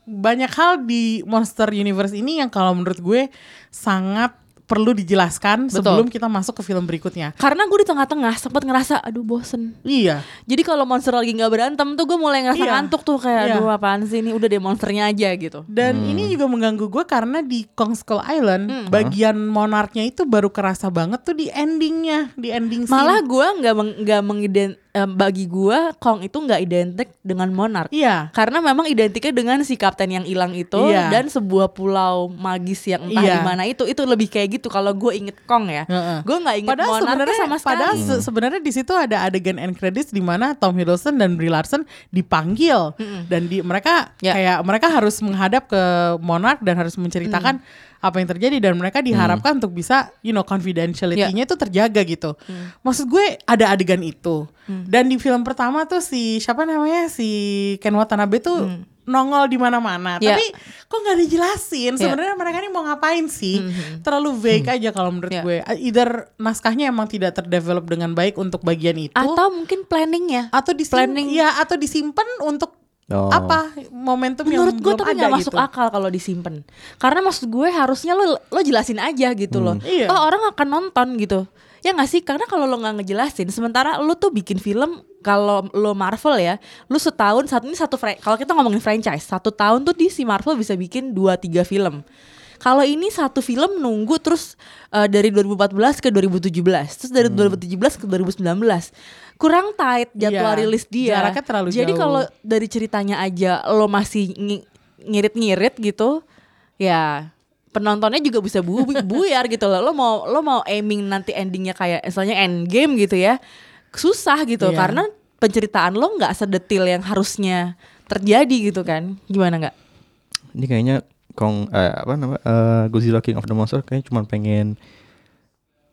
banyak hal di Monster Universe ini yang kalau menurut gue sangat perlu dijelaskan Betul. sebelum kita masuk ke film berikutnya. karena gue di tengah-tengah sempat ngerasa aduh bosen Iya. jadi kalau monster lagi nggak berantem tuh gue mulai ngerasa Iya. ngantuk tuh kayak Iya. aduh apaan sih ini udah deh monsternya aja gitu Dan ini juga mengganggu gue karena di Kong Skull Island bagian monarknya itu baru kerasa banget tuh di endingnya, di ending scene. malah gue nggak meng- nggak mengiden eh, bagi gue Kong itu nggak identik dengan monark Iya. karena memang identiknya dengan si kapten yang hilang itu Iya. dan sebuah pulau magis yang entah Iya. di mana itu itu lebih kayak gitu kalau gue inget Kong ya. Gue nggak inget Padahal sebenarnya sama sekali. padahal se- sebenarnya di situ ada adegan end credits di mana Tom Hiddleston dan Brie Larson dipanggil. Dan di mereka Ya. kayak mereka harus menghadap ke Monarch dan harus menceritakan apa yang terjadi dan mereka diharapkan untuk bisa you know confidentiality-nya itu terjaga gitu. Maksud gue ada adegan itu. Dan di film pertama tuh si siapa namanya? Si Ken Watanabe tuh nongol di mana-mana. Ya. Tapi kok nggak dijelasin Ya. sebenarnya mereka ini mau ngapain sih? Terlalu vague aja kalau menurut Ya. gue. Either naskahnya emang tidak terdevelop dengan baik untuk bagian itu atau mungkin planningnya atau disim- planning- ya atau disimpan untuk Oh. apa momentum Menurut yang gue tapi ada nggak masuk gitu. akal kalau disimpan. Karena maksud gue harusnya lo lo jelasin aja gitu loh. Iya. Oh orang akan nonton gitu. Ya nggak sih? Karena kalau lo nggak ngejelasin, sementara lo tuh bikin film kalau lo Marvel ya, lo setahun saat ini satu kalau kita ngomongin franchise, satu tahun tuh di si Marvel bisa bikin 2 3 film. Kalau ini satu film nunggu terus eh, dari 2014 ke 2017, terus dari 2017 ke 2019. Kurang tight jadwal Iya, rilis dia. jaraknya terlalu Jadi kalau dari ceritanya aja lo masih ngi- ngirit-ngirit gitu, ya penontonnya juga bisa bu buyar gitu loh. Lo mau lo mau aiming nanti endingnya kayak misalnya end game gitu ya, susah gitu Iya. karena penceritaan lo nggak sedetil yang harusnya terjadi gitu kan? Gimana nggak? ini kayaknya Kong eh, apa nama eh, Godzilla King of the Monster kayaknya cuma pengen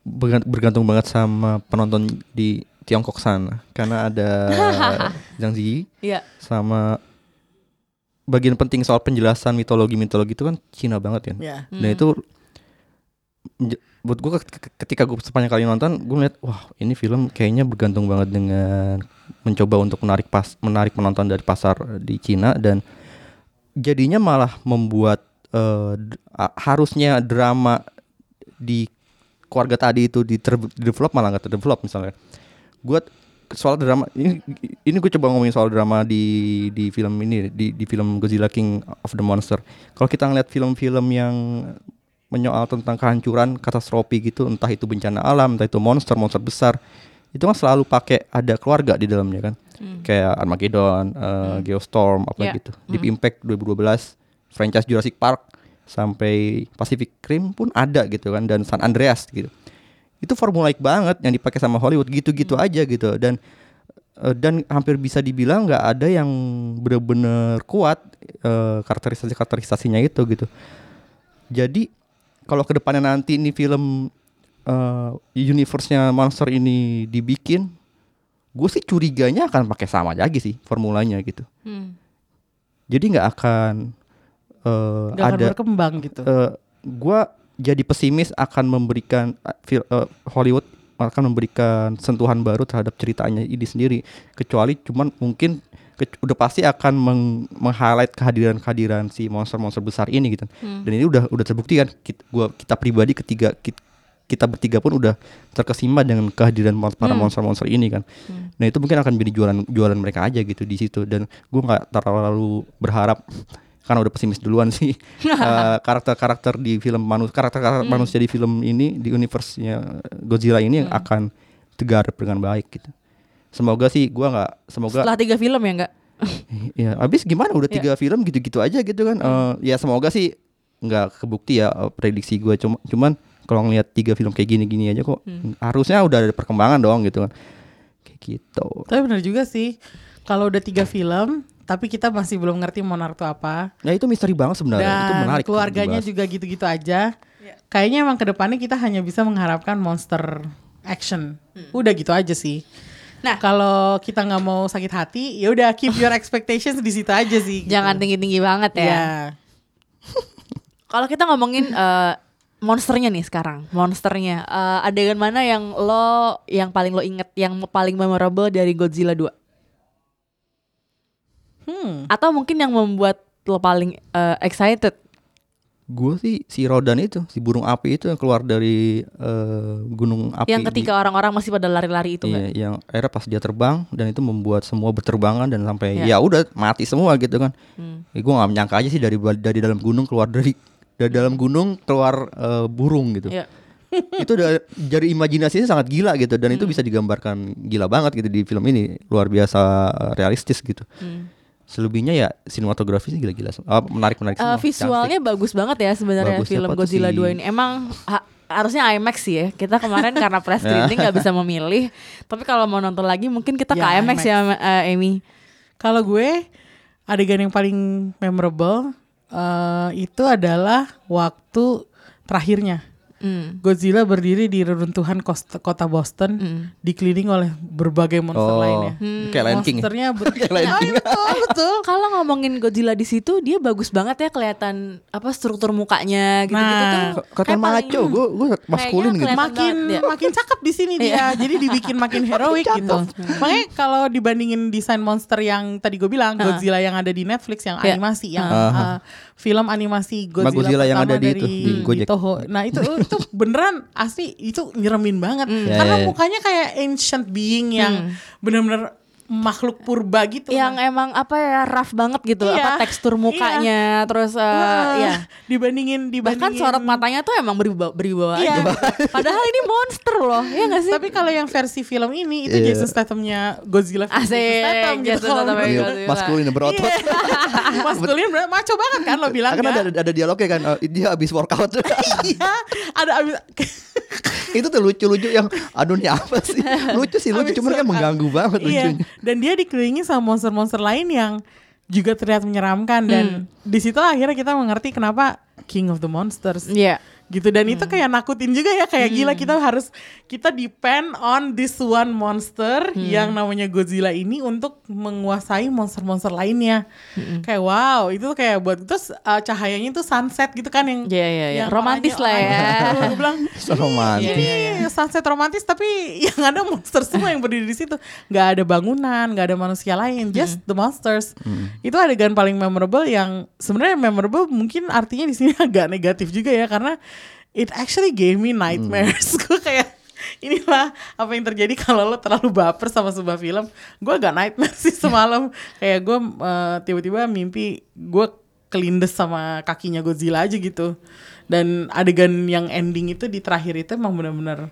bergan- bergantung banget sama penonton di Tiongkok sana karena ada Zhang Ziyi Iya. sama bagian penting soal penjelasan mitologi mitologi itu kan Cina banget kan. Ya. dan itu buat gue ketika gue sepanjang kali nonton gue ngeliat wah ini film kayaknya bergantung banget dengan mencoba untuk menarik pas menarik penonton dari pasar di Cina dan jadinya malah membuat eh, a- harusnya drama di keluarga tadi itu di develop malah nggak terdevelop misalnya. Gue soal drama ini ini gue coba ngomongin soal drama di di film ini di di film Godzilla King of the Monster kalau kita ngeliat film-film yang menyoal tentang kehancuran katastrofi gitu entah itu bencana alam entah itu monster monster besar itu kan selalu pakai ada keluarga di dalamnya kan. Kayak Armageddon, eh, Geostorm apa Ya. gitu. Deep Impact 2012, franchise Jurassic Park sampai Pacific Rim pun ada gitu kan dan San Andreas gitu. Itu formulaik banget yang dipakai sama Hollywood gitu-gitu aja gitu dan eh, dan hampir bisa dibilang nggak ada yang bener-bener kuat eh, karakterisasi karakterisasinya itu gitu. Jadi kalau ke depannya nanti ini film eh, universe-nya monster ini dibikin, gue sih curiganya akan pakai sama lagi sih formulanya gitu. Hmm. Jadi nggak akan eh, Gak akan ada. berkembang gitu. eh, gue jadi pesimis akan memberikan eh, Hollywood akan memberikan sentuhan baru terhadap ceritanya ini sendiri. Kecuali cuman mungkin ke- udah pasti akan meng- meng-highlight kehadiran-kehadiran si monster-monster besar ini gitu. Dan ini udah udah terbukti kan kita, gua kita pribadi ketiga kit- kita bertiga pun udah terkesima dengan kehadiran para monster-monster ini kan. Nah itu mungkin akan menjadi jualan jualan mereka aja gitu di situ. Dan gue nggak terlalu berharap karena udah pesimis duluan sih eh, karakter-karakter di film manusia karakter-karakter manusia di film ini di universe-nya Godzilla ini yang akan tergarap dengan baik gitu. Semoga sih gua nggak semoga Setelah tiga film ya enggak? ya habis gimana udah Ya. tiga film gitu-gitu aja gitu kan. Eh, ya semoga sih nggak kebukti ya eh, prediksi gua cuma cuman kalau ngelihat tiga film kayak gini-gini aja kok harusnya udah ada perkembangan dong gitu kan. Kayak gitu. Tapi benar juga sih. Kalau udah tiga film, tapi kita masih belum ngerti Monarch itu apa. Nah itu misteri banget sebenarnya. itu Dan menarik. untuk keluarganya juga gitu-gitu aja. Kayaknya emang ke depannya kita hanya bisa mengharapkan monster action. Udah gitu aja sih. Nah. kalau kita nggak mau sakit hati, ya udah keep your expectations di situ aja sih. gitu. Jangan tinggi-tinggi banget ya. Ya. Kalau kita ngomongin eh, monsternya nih sekarang, monsternya eh, adegan mana yang lo yang paling lo inget, yang paling memorable dari Godzilla 2? Hmm. Atau mungkin yang membuat lo paling eh, excited? Gue sih si Rodan itu, si burung api itu yang keluar dari eh, gunung api. yang ketika orang-orang masih pada lari-lari itu Iya, kan? yang akhirnya pas dia terbang dan itu membuat semua berterbangan dan sampai Iya. ya udah mati semua gitu kan. Hmm. Ya, gue gak menyangka aja sih dari dari dalam gunung keluar dari dari dalam gunung keluar eh, burung gitu. Iya. itu dari imajinasinya sangat gila gitu dan Hmm. itu bisa digambarkan gila banget gitu di film ini luar biasa realistis gitu. Hmm. Selebihnya ya sinematografinya gila-gila, Ah, menarik-menarik Eh, semua. visualnya bagus banget ya sebenarnya Bagus, film Godzilla si- 2 ini. Emang ha- harusnya IMAX sih ya. Kita kemarin karena press screening nggak bisa memilih. Tapi kalau mau nonton lagi mungkin kita ke Ya, IMAX, ya eh, Amy. Kalau gue adegan yang paling memorable eh, itu adalah waktu terakhirnya. Hmm. Godzilla berdiri di reruntuhan kota Boston, Hmm. dikelilingi oleh berbagai monster Oh, lainnya. kayak Lion King. Monsternya ber- Kayak Lion King. iya, betul, betul. Kalau ngomongin Godzilla di situ dia bagus banget ya kelihatan apa struktur mukanya gitu-gitu Nah, tuh. Paling- maco, gue gue maskulin gitu. makin banget, ya. makin cakep di sini Iya. dia. Jadi dibikin makin heroik gitu. Makanya kalau dibandingin desain monster yang tadi gue bilang. Godzilla yang ada di Netflix yang Iya. animasi yang uh, film animasi Godzilla, Godzilla yang ada di dari itu, di Gojek. Toho. Nah, itu itu beneran asli itu nyeremin banget. Ya, Karena ya, ya. mukanya kayak ancient being yang Hmm. bener-bener makhluk purba gitu. yang Nah, emang apa ya rough banget gitu Iya. apa tekstur mukanya terus eh, wah, ya dibandingin dibandingin bahkan sorot matanya tuh emang berwibawa, berwibawa Iya. aja. Padahal ini monster loh, ya gak sih? Tapi kalau yang versi film ini itu Iya. Jason Statham-nya Godzilla Asik, Statham gitu. Jason Statham yang gue. Godzilla. maskulin berotot. Maskulin bener maco banget kan lo bilang Kan ada, kan? ada dialognya kan, eh, dia habis workout. Iya, ada abis itu tuh lucu-lucu yang aduh ini apa sih? Lucu sih, lucu cuman kan mengganggu banget iya. lucunya. Dan dia dikelilingi sama monster-monster lain yang juga terlihat menyeramkan dan di situ akhirnya kita mengerti kenapa King of the Monsters Iya. Gitu. Dan itu kayak nakutin juga ya kayak gila kita harus kita depend on this one monster yang namanya Godzilla ini untuk menguasai monster-monster lainnya. Kayak wow itu tuh kayak buat terus uh, cahayanya tuh sunset gitu kan yang Iya, iya, iya. yang Romantis lah ya. Gue bilang So romantis. ini sunset romantis tapi yang ada monster semua yang berdiri di situ. Nggak ada bangunan nggak ada manusia lain just the monsters. Itu adegan paling memorable yang sebenarnya memorable mungkin artinya di sini agak negatif juga ya karena it actually gave me nightmares. Gue kayak inilah apa yang terjadi kalau lo terlalu baper sama sebuah film. Gue agak nightmare sih semalam. Kayak gue eh, tiba-tiba mimpi gue kelindes sama kakinya Godzilla aja gitu. Dan adegan yang ending itu di terakhir itu emang benar-benar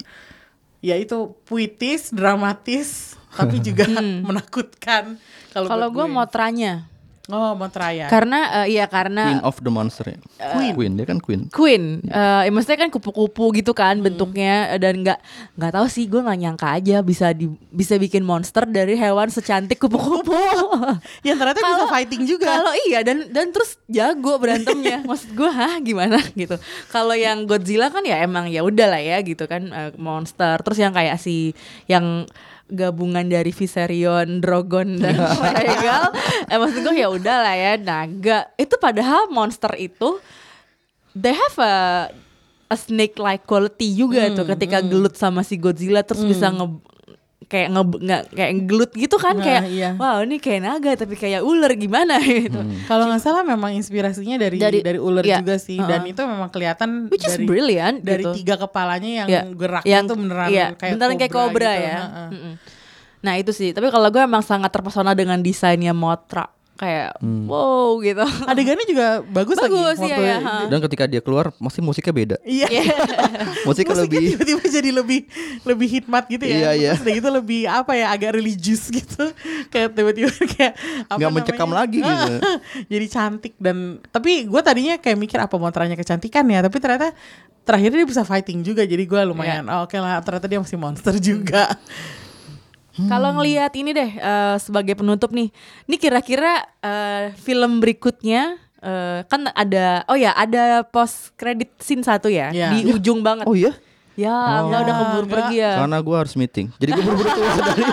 ya itu puitis, dramatis, tapi juga menakutkan. Kalau gue. motranya. Oh, Motraya. Karena eh, iya Queen karena of the Monster ya. Queen. Queen dia kan Queen. Queen, eh ya maksudnya kan kupu-kupu gitu kan bentuknya eh, dan nggak nggak tahu sih gue nggak nyangka aja bisa di, bisa bikin monster dari hewan secantik kupu-kupu. yang ternyata bisa Kalau- fighting juga. Kalau iya dan dan terus jago berantemnya. Maksud gue hah gimana gitu. Kalau yang Godzilla kan ya emang ya udah lah ya gitu kan eh, monster. Terus yang kayak si yang gabungan dari Viserion, Drogon dan Regal. eh, maksud gue ya udah lah ya naga. Itu padahal monster itu they have a a snake like quality juga tuh ketika gelut sama si Godzilla terus bisa nge kayak nge nggak kayak gelut gitu kan Nah, kayak iya. wow ini kayak naga tapi kayak ular gimana gitu. Kalau nggak salah memang inspirasinya dari dari, Dari- ular iya. juga sih dan Uh-uh. itu memang kelihatan Which is dari brilliant dari gitu. tiga kepalanya yang Iya. geraknya yang tuh beneran iya, kayak beneran kayak kobra gitu. ya. Heeh. Mm-mm. Nah itu sih. Tapi kalau gue emang sangat terpesona dengan desainnya Mothra kayak wow gitu. Adegannya juga bagus, Bagus, lagi. iya, iya. Dan ketika dia keluar masih musiknya beda. Iya. Musiknya Musiknya lebih tiba-tiba jadi lebih lebih hikmat gitu ya. Iya, iya. Terus gitu lebih apa ya agak religius gitu. kayak tiba-tiba kayak apa Nggak mencekam namanya? lagi gitu. jadi cantik dan tapi gue tadinya kayak mikir apa monsternya kecantikan ya, tapi ternyata terakhir dia bisa fighting juga. Jadi gue lumayan Iya. oh, oke lah ternyata dia masih monster juga. Kalau ngelihat ini deh eh, sebagai penutup nih, ini kira-kira eh, film berikutnya eh, kan ada oh ya ada post credit scene satu ya Iya. di ujung banget. Oh iya? Ya, Angga udah keburu pergi ya. Karena gue harus meeting. Jadi gue buru-buru keluar dari.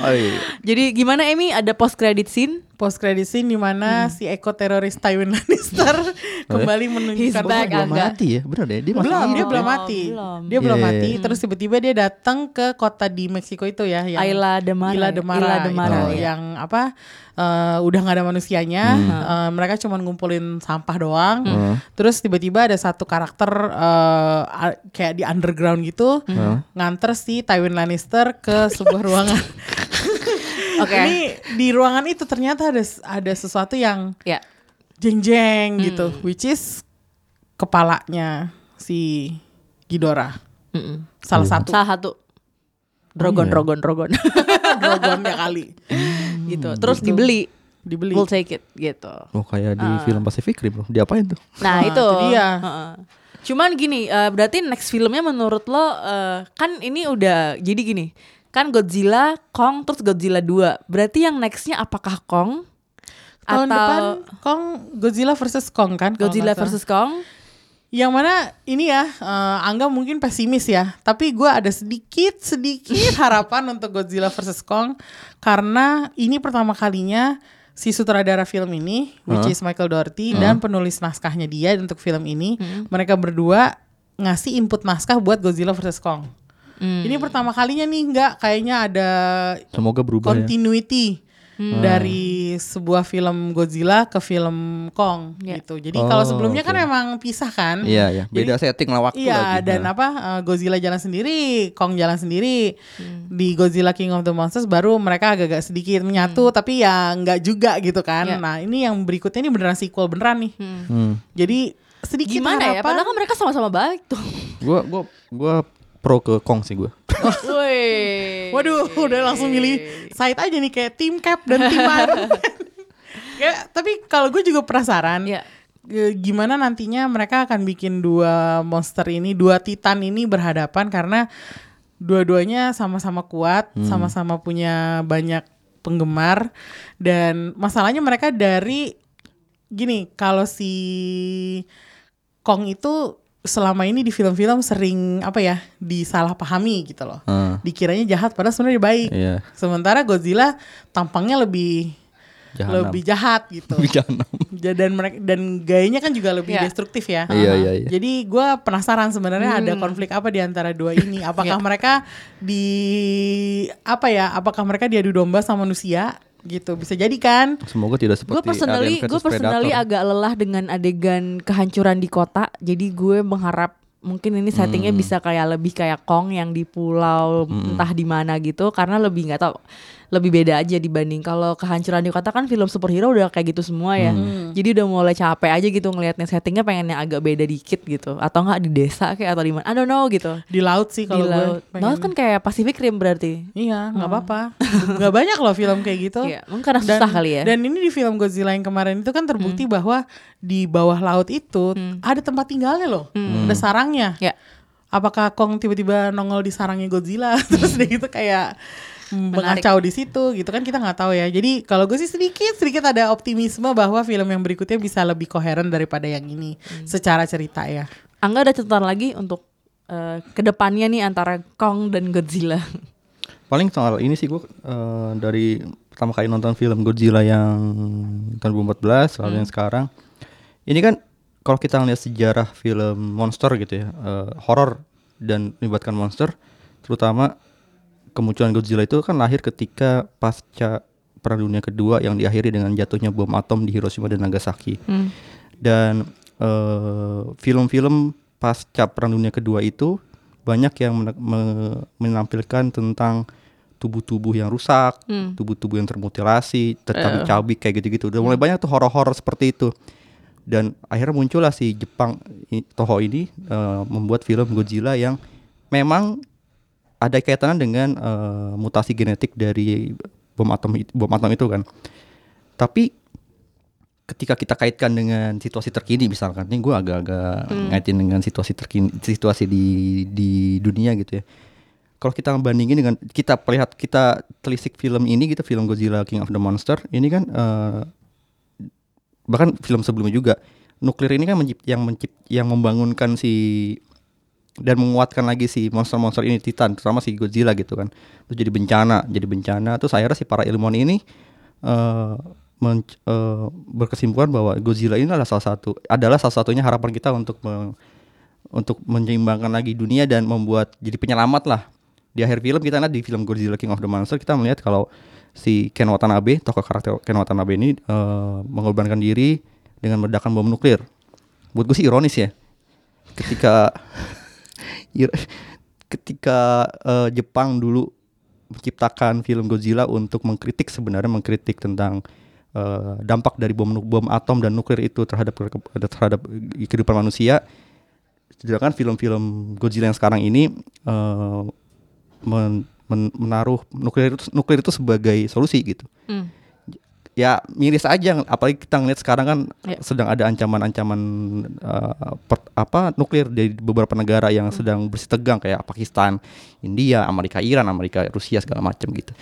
Oh, iya. Jadi gimana Emi ada post credit scene? Post credit scene di mana si eko teroris Tywin Lannister kembali menunjukkan back, belum Angga. mati ya? Bener deh, dia masih belum dia belum ya? mati belum. dia belum Iya, mati terus tiba-tiba dia datang ke kota di Meksiko itu ya yang Isla de Mara Isla ya? de Mara, Isla de itu, Mara, iya. yang apa eh, udah nggak ada manusianya eh, mereka cuma ngumpulin sampah doang Hmm. terus tiba-tiba ada satu karakter eh, a- kayak di underground gitu Hmm. nganter si Tywin Lannister ke sebuah ruangan Oke. ini di ruangan itu ternyata ada ada sesuatu yang Ya. jeng-jeng Hmm. gitu which is kepalanya si Ghidorah Mm-mm. salah satu Salah satu. Drogon, iya. Drogon, Drogon. dragonnya kali gitu. Terus dibeli. dibeli We'll take it gitu. Oh kayak di film Pacific Rim loh. Diapain tuh? Nah, Nah, itu. dia. Heeh. Cuman gini, eh, berarti next filmnya menurut lo eh, kan ini udah jadi gini. Kan Godzilla, Kong, terus Godzilla 2. Berarti yang nextnya apakah Kong? tahun atau depan Kong Godzilla versus Kong kan Godzilla versus Kong? yang mana ini ya eh, Angga mungkin pesimis ya. Tapi gue ada sedikit sedikit harapan untuk Godzilla versus Kong. Karena ini pertama kalinya si sutradara film ini which is Michael Dougherty dan penulis naskahnya dia untuk film ini mereka berdua ngasih input naskah buat Godzilla versus Kong Hmm. ini pertama kalinya nih nggak kayaknya ada Semoga berubah ya. continuity dari sebuah film Godzilla ke film Kong Ya. gitu. Jadi Oh, kalau sebelumnya kan oke. emang pisah kan. Iya ya, beda setting lah waktu Iya lagi. dan Nah. apa uh, Godzilla jalan sendiri, Kong jalan sendiri. Di Godzilla King of the Monsters baru mereka agak-agak sedikit menyatu tapi ya nggak juga gitu kan. Iya. Nah, ini yang berikutnya ini beneran sequel beneran nih. Hmm. Jadi sedikit Gimana ya? harapan. Padahal kan mereka sama-sama baik tuh. Gua gua gua pro ke Kong sih. Woi. Waduh, udah langsung milih side aja nih kayak tim cap dan tim Iron Man. Kayak, tapi kalau gue juga penasaran Iya. e, gimana nantinya mereka akan bikin dua monster ini, dua titan ini berhadapan karena dua-duanya sama-sama kuat, sama-sama punya banyak penggemar dan masalahnya mereka dari gini, kalau si Kong itu selama ini di film-film sering apa ya disalahpahami gitu loh Ah, dikiranya jahat padahal sebenarnya baik. Iya. Sementara Godzilla tampangnya lebih Jahanam. lebih jahat gitu. Jahanam. Dan mereka dan gayanya kan juga lebih Iya. destruktif ya. Iya, iya, iya. Jadi gue penasaran sebenarnya ada konflik apa di antara dua ini. Apakah mereka di apa ya? Apakah mereka diadu domba sama manusia gitu? Bisa jadi kan? Semoga tidak seperti Gue personally, gue personally Predator. agak lelah dengan adegan kehancuran di kota. Jadi gue mengharap mungkin ini settingnya Hmm. bisa kayak lebih kayak Kong yang di pulau entah di mana gitu. Karena lebih nggak tau, lebih beda aja dibanding kalau kehancuran di kota kan film superhero udah kayak gitu semua ya. Jadi udah mulai capek aja gitu ngelihatnya settingnya pengen yang agak beda dikit gitu atau enggak di desa kayak atau di mana. I don't know gitu. Di laut sih Di kalau gue. laut. pengen. Laut kan kayak Pacific Rim berarti. Iya, nggak apa-apa. Nggak banyak loh film kayak gitu. Iya, mungkin karena susah kali ya. Dan ini di film Godzilla yang kemarin itu kan terbukti bahwa di bawah laut itu ada tempat tinggalnya loh, ada sarangnya. Ya. Apakah Kong tiba-tiba nongol di sarangnya Godzilla terus dia gitu kayak mengacau di situ gitu kan kita nggak tahu ya. Jadi kalau gue sih sedikit sedikit ada optimisme bahwa film yang berikutnya bisa lebih koheren daripada yang ini secara cerita ya. Angga ada catatan lagi untuk eh, ke depannya nih antara Kong dan Godzilla. Paling soal ini sih gue eh, dari pertama kali nonton film Godzilla yang tahun 2014 lalu yang sekarang. Ini kan kalau kita ngeliat sejarah film monster gitu ya, eh, horor dan melibatkan monster, terutama kemunculan Godzilla itu kan lahir ketika pasca Perang Dunia Kedua yang diakhiri dengan jatuhnya bom atom di Hiroshima dan Nagasaki. Dan eh, film-film pasca Perang Dunia Kedua itu banyak yang men- me- menampilkan tentang tubuh-tubuh yang rusak, tubuh-tubuh yang termutilasi, tercabik-cabik kayak gitu-gitu. Udah mulai banyak tuh horor-horor seperti itu. Dan akhirnya muncullah si Jepang Toho ini eh, membuat film Godzilla yang memang ada kaitannya dengan eh, mutasi genetik dari bom atom it- bom atom itu kan. Tapi ketika kita kaitkan dengan situasi terkini misalkan ini gue agak-agak ngaitin dengan situasi terkini situasi di di dunia gitu ya kalau kita bandingin dengan kita perlihat kita telisik film ini gitu film Godzilla King of the Monster ini kan eh, bahkan film sebelumnya juga nuklir ini kan mencipt, yang mencipt, yang membangunkan si dan menguatkan lagi si monster-monster ini Titan terutama si Godzilla gitu kan. Terus jadi bencana jadi bencana. Terus akhirnya si para ilmuwan ini eh men- eh, berkesimpulan bahwa Godzilla ini adalah salah satu adalah salah satunya harapan kita untuk me- untuk menyeimbangkan lagi dunia dan membuat jadi penyelamat lah. Di akhir film kita lihat di film Godzilla King of the Monster kita melihat kalau si Ken Watanabe tokoh karakter Ken Watanabe ini eh, mengorbankan diri dengan meledakan bom nuklir. Buat gue sih ironis ya. Ketika ketika eh, Jepang dulu menciptakan film Godzilla untuk mengkritik sebenarnya mengkritik tentang eh, dampak dari bom bom atom dan nuklir itu terhadap terhadap kehidupan manusia sedangkan film-film Godzilla yang sekarang ini eh, men- men- menaruh nuklir itu nuklir itu sebagai solusi gitu Hmm. Ya miris aja apalagi kita ngeliat sekarang kan Ya. sedang ada ancaman-ancaman uh, per- apa nuklir dari beberapa negara yang sedang bersitegang kayak Pakistan, India, Amerika, Iran, Amerika, Rusia segala macam gitu.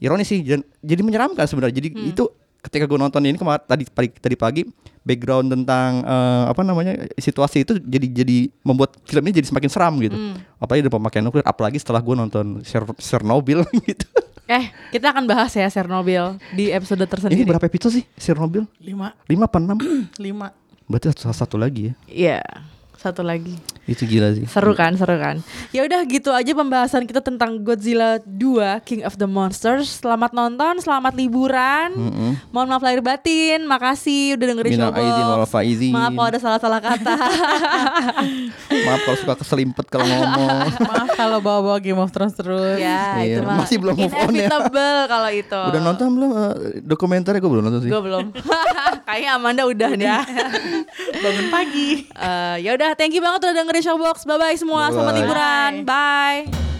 Ironis sih dan jadi menyeramkan sebenarnya. Jadi itu ketika gue nonton ini kemarin tadi pagi tadi pagi background tentang eh, apa namanya situasi itu jadi jadi membuat filmnya jadi semakin seram gitu. Apalagi ada pemakaian nuklir apalagi setelah gue nonton Cher- Chernobyl gitu. Eh, kita akan bahas ya Chernobyl di episode tersendiri. ini berapa episode sih Chernobyl? Lima, 5 apa 6? lima. Berarti satu lagi ya. Iya, satu lagi. Itu gila sih. Seru kan, seru kan. Ya udah gitu aja pembahasan kita tentang Godzilla 2 King of the Monsters. Selamat nonton, selamat liburan. Mohon maaf lahir batin. Makasih udah dengerin Minal Showbox. faizin. Maaf kalau ada salah-salah kata. Maaf kalau suka keselimpet kalau ngomong. Maaf kalau bawa-bawa Game of Thrones terus. ya, Iya, itu mah masih belum move on ya. kalau itu. Udah nonton belum eh, dokumenternya gue belum nonton sih. Gue belum. Kayaknya Amanda udah nih. Bangun pagi. Eh, ya udah, thank you banget udah dengerin Showbox. Bye bye semua, selamat Bye-bye. liburan. Bye.